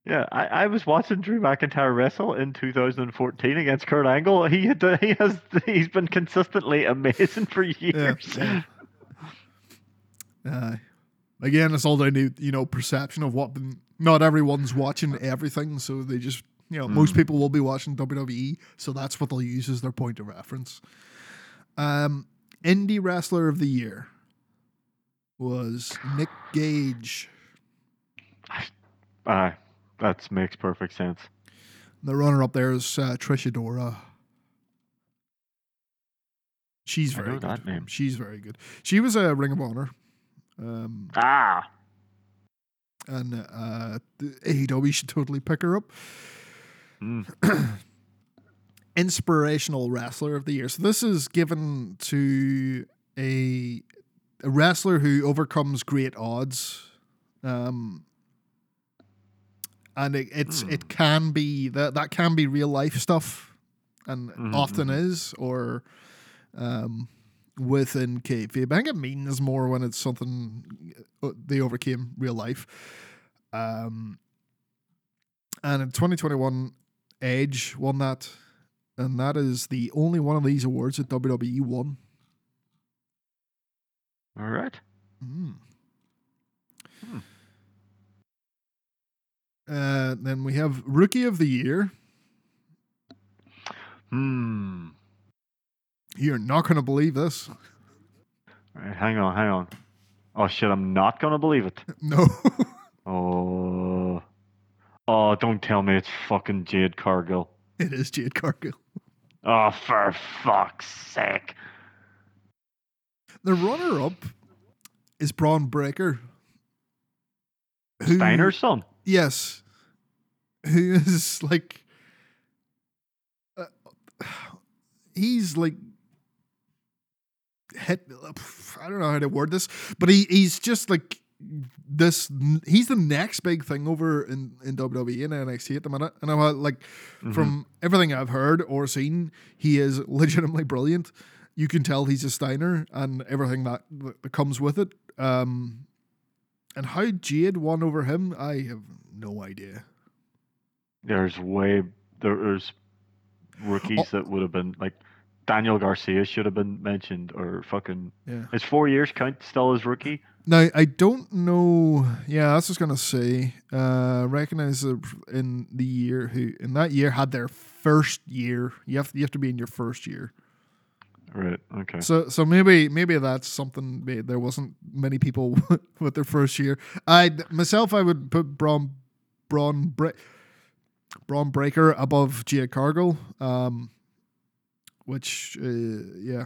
Yeah, I, I was watching Drew McIntyre wrestle in 2014 against Kurt Angle. He had, he has he's been consistently amazing for years. yeah. Uh, again, it's all down to you know perception of what. Not everyone's watching everything, so they just you know most people will be watching WWE, so that's what they'll use as their point of reference. Um, indie wrestler of the year was Nick Gage. Aye, that makes perfect sense. The runner up there is uh, Trish Adora. She's very good. She's very good. She was a Ring of Honor. Um, Ah, and uh, AEW should totally pick her up. Mm. Inspirational wrestler of the year. So this is given to a, a wrestler who overcomes great odds. Um, and it, it's Hmm. it can be that that can be real life stuff, and Mhm, often is, or um, within kayfabe. I think it means more when it's something uh, they overcame real life. Um, and in 2021, Edge won that, and that is the only one of these awards that WWE won. all right. Mm. Hmm. Uh, then we have Rookie of the Year. Hmm. You're not going to believe this. Right, hang on, hang on. Oh shit, I'm not gonna believe it. No. Oh. Oh, don't tell me it's fucking Jade Cargill. it is Jade Cargill. Oh, for fuck's sake. The runner up is Bron Breakker. who- Steiner's son. Yes. Who is like. Uh, he's like. Hit, I don't know how to word this, but he, he's just like this. He's the next big thing over in, in WWE and NXT at the minute. And I'm like, Mhm. from everything I've heard or seen, he is legitimately brilliant. You can tell he's a Steiner and everything that, that comes with it. Um, and how Jade won over him, I have no idea. There's way there's rookies Oh. that would have been like Daniel Garcia should have been mentioned or fucking Yeah. is four years count still as rookie? Now I don't know. Yeah, I was just gonna say. Uh, recognize in the year who in that year had their first year. You have you have to be in your first year. Right. Okay. So so maybe maybe that's something. may- There wasn't many people with their first year. I myself I would put Braun Braun Bre- Bron Breakker above Jade Cargill. Um, which uh, yeah.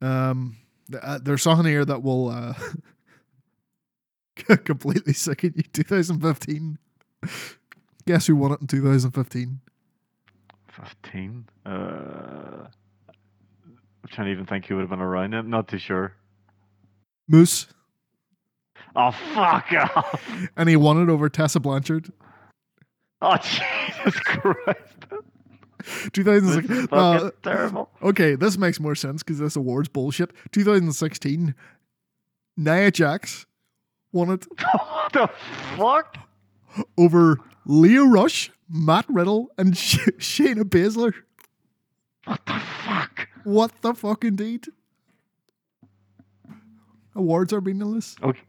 Um, th- uh, there's something here that will uh, completely sicken you. 2015. Guess who won it in 2015? Fifteen. Uh, I'm trying to even think who would have been around it. Not too sure. Moose, Oh fuck off! and he won it over Tessa Blanchard. Oh Jesus Christ! This 2006. is uh, terrible. okay, this makes more sense because this award's bullshit. 2016, Nia Jax won it what the fuck? over Lio Rush, Matt Riddle, and Sh- Shayna Baszler. What the fuck? What the fuck, indeed? Awards are meaningless. Okay.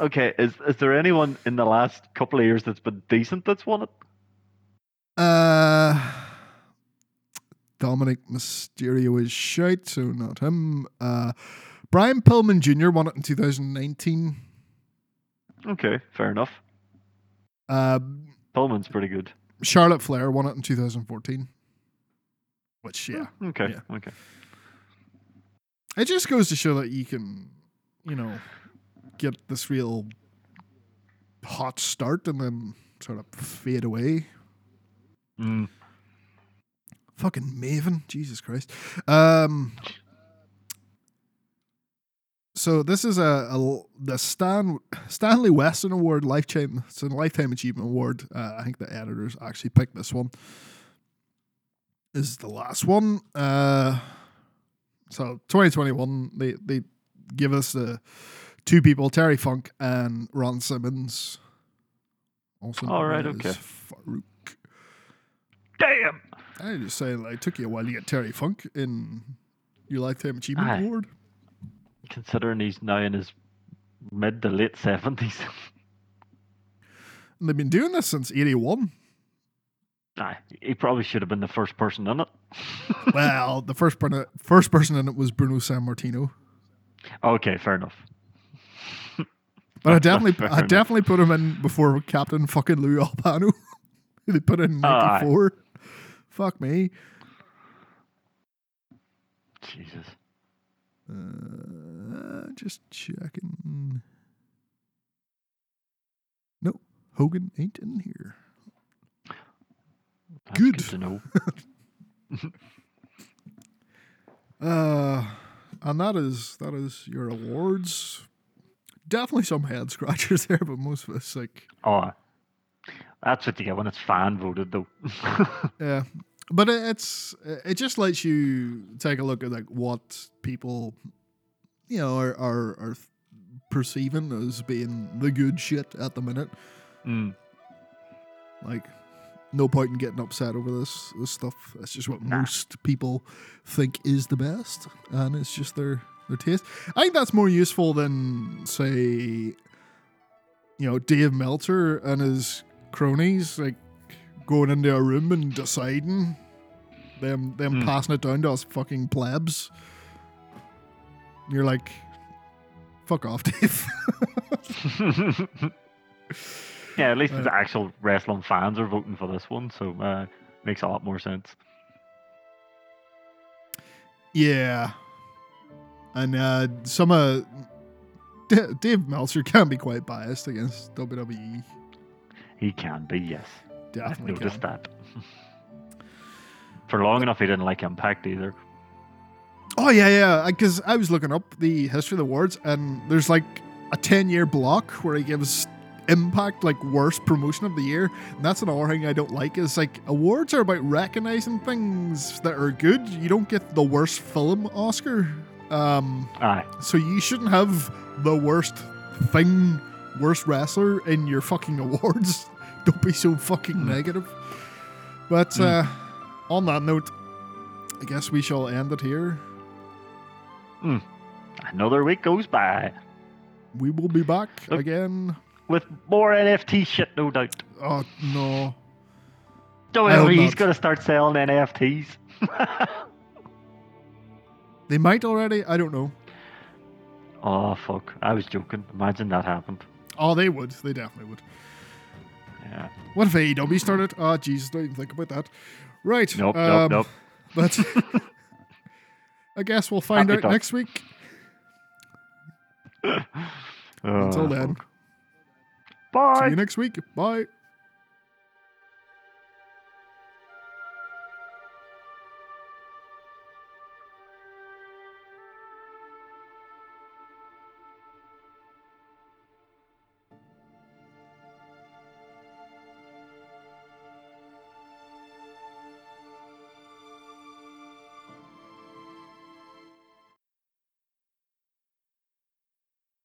Okay, is is there anyone in the last couple of years that's been decent that's won it? Uh, Dominik Mysterio is shite, so not him. Uh, Brian Pillman Jr. won it in 2019. Okay, fair enough. Uh, Pillman's pretty good. Charlotte Flair won it in 2014. Which, yeah. Okay, Yeah. okay. It just goes to show that you can, you know, get this real hot start and then sort of fade away. Mm. Fucking Maven, Jesus Christ. Um, so this is a, a the Stan Stanley Weston Award lifetime. It's a lifetime achievement award. Uh, I think the editors actually picked this one. This is the last one. Uh, so 2021, they they give us the two people, Terry Funk and Ron Simmons. Also, All right, okay. Faarooq. Damn. I just say like, it took you a while to get Terry Funk in your lifetime achievement Aye. award. Considering he's now in his mid to late seventies. And they've been doing this since '81. Aye, he probably should have been the first person in it. well, the first person, first person in it was Bruno Sammartino, okay, fair enough. but I definitely, I definitely put him in before Captain fucking Lou Albano. they put in Aye. '94. Fuck me. Jesus. Uh, just checking. No, Hogan ain't in here. That's Good. to know. Uh, and that is that is your awards. Definitely some head scratchers there, but most of us like Oh, that's what you get when it's fan voted, though. yeah. But it, it's it just lets you take a look at like what people, you know, are are, are perceiving as being the good shit at the minute. mm. Like, no point in getting upset over this this stuff. That's just what Nah. most people think is the best, and it's just their their taste. I think that's more useful than say you know, Dave Meltzer and his cronies like going into a room and deciding them them Hmm. passing it down to us fucking plebs. You're like, fuck off, Dave. yeah, at least Uh, the actual wrestling fans are voting for this one, so uh, makes a lot more sense. yeah, and uh, some uh, D- Dave Meltzer can be quite biased against WWE. He can be, yes. Definitely noticed can. that. For long enough, he didn't like Impact either. Oh yeah, yeah. Because I was looking up the history of the awards, and there's like a ten year block where he gives Impact like worst promotion of the year. And that's another thing I don't like. Is like awards are about recognizing things that are good. You don't get the worst film Oscar. Um, Aye. so you shouldn't have the worst thing, worst wrestler in your fucking awards. Don't be so fucking Hmm. negative. But Hmm. uh, on that note, I guess we shall end it here. Another week goes by We will be back Look. again. with more NFT shit, no doubt. Oh no. WWE's not. going to start selling NFTs. They might already. I don't know. oh, fuck. I was joking. Imagine that happened. Oh, they would. They definitely would. Yeah. What if AEW started? Oh, Jesus, don't even think about that. Right. Nope, um, nope, But I guess we'll find Happy out next week. Until then. Bye. See you next week. Bye.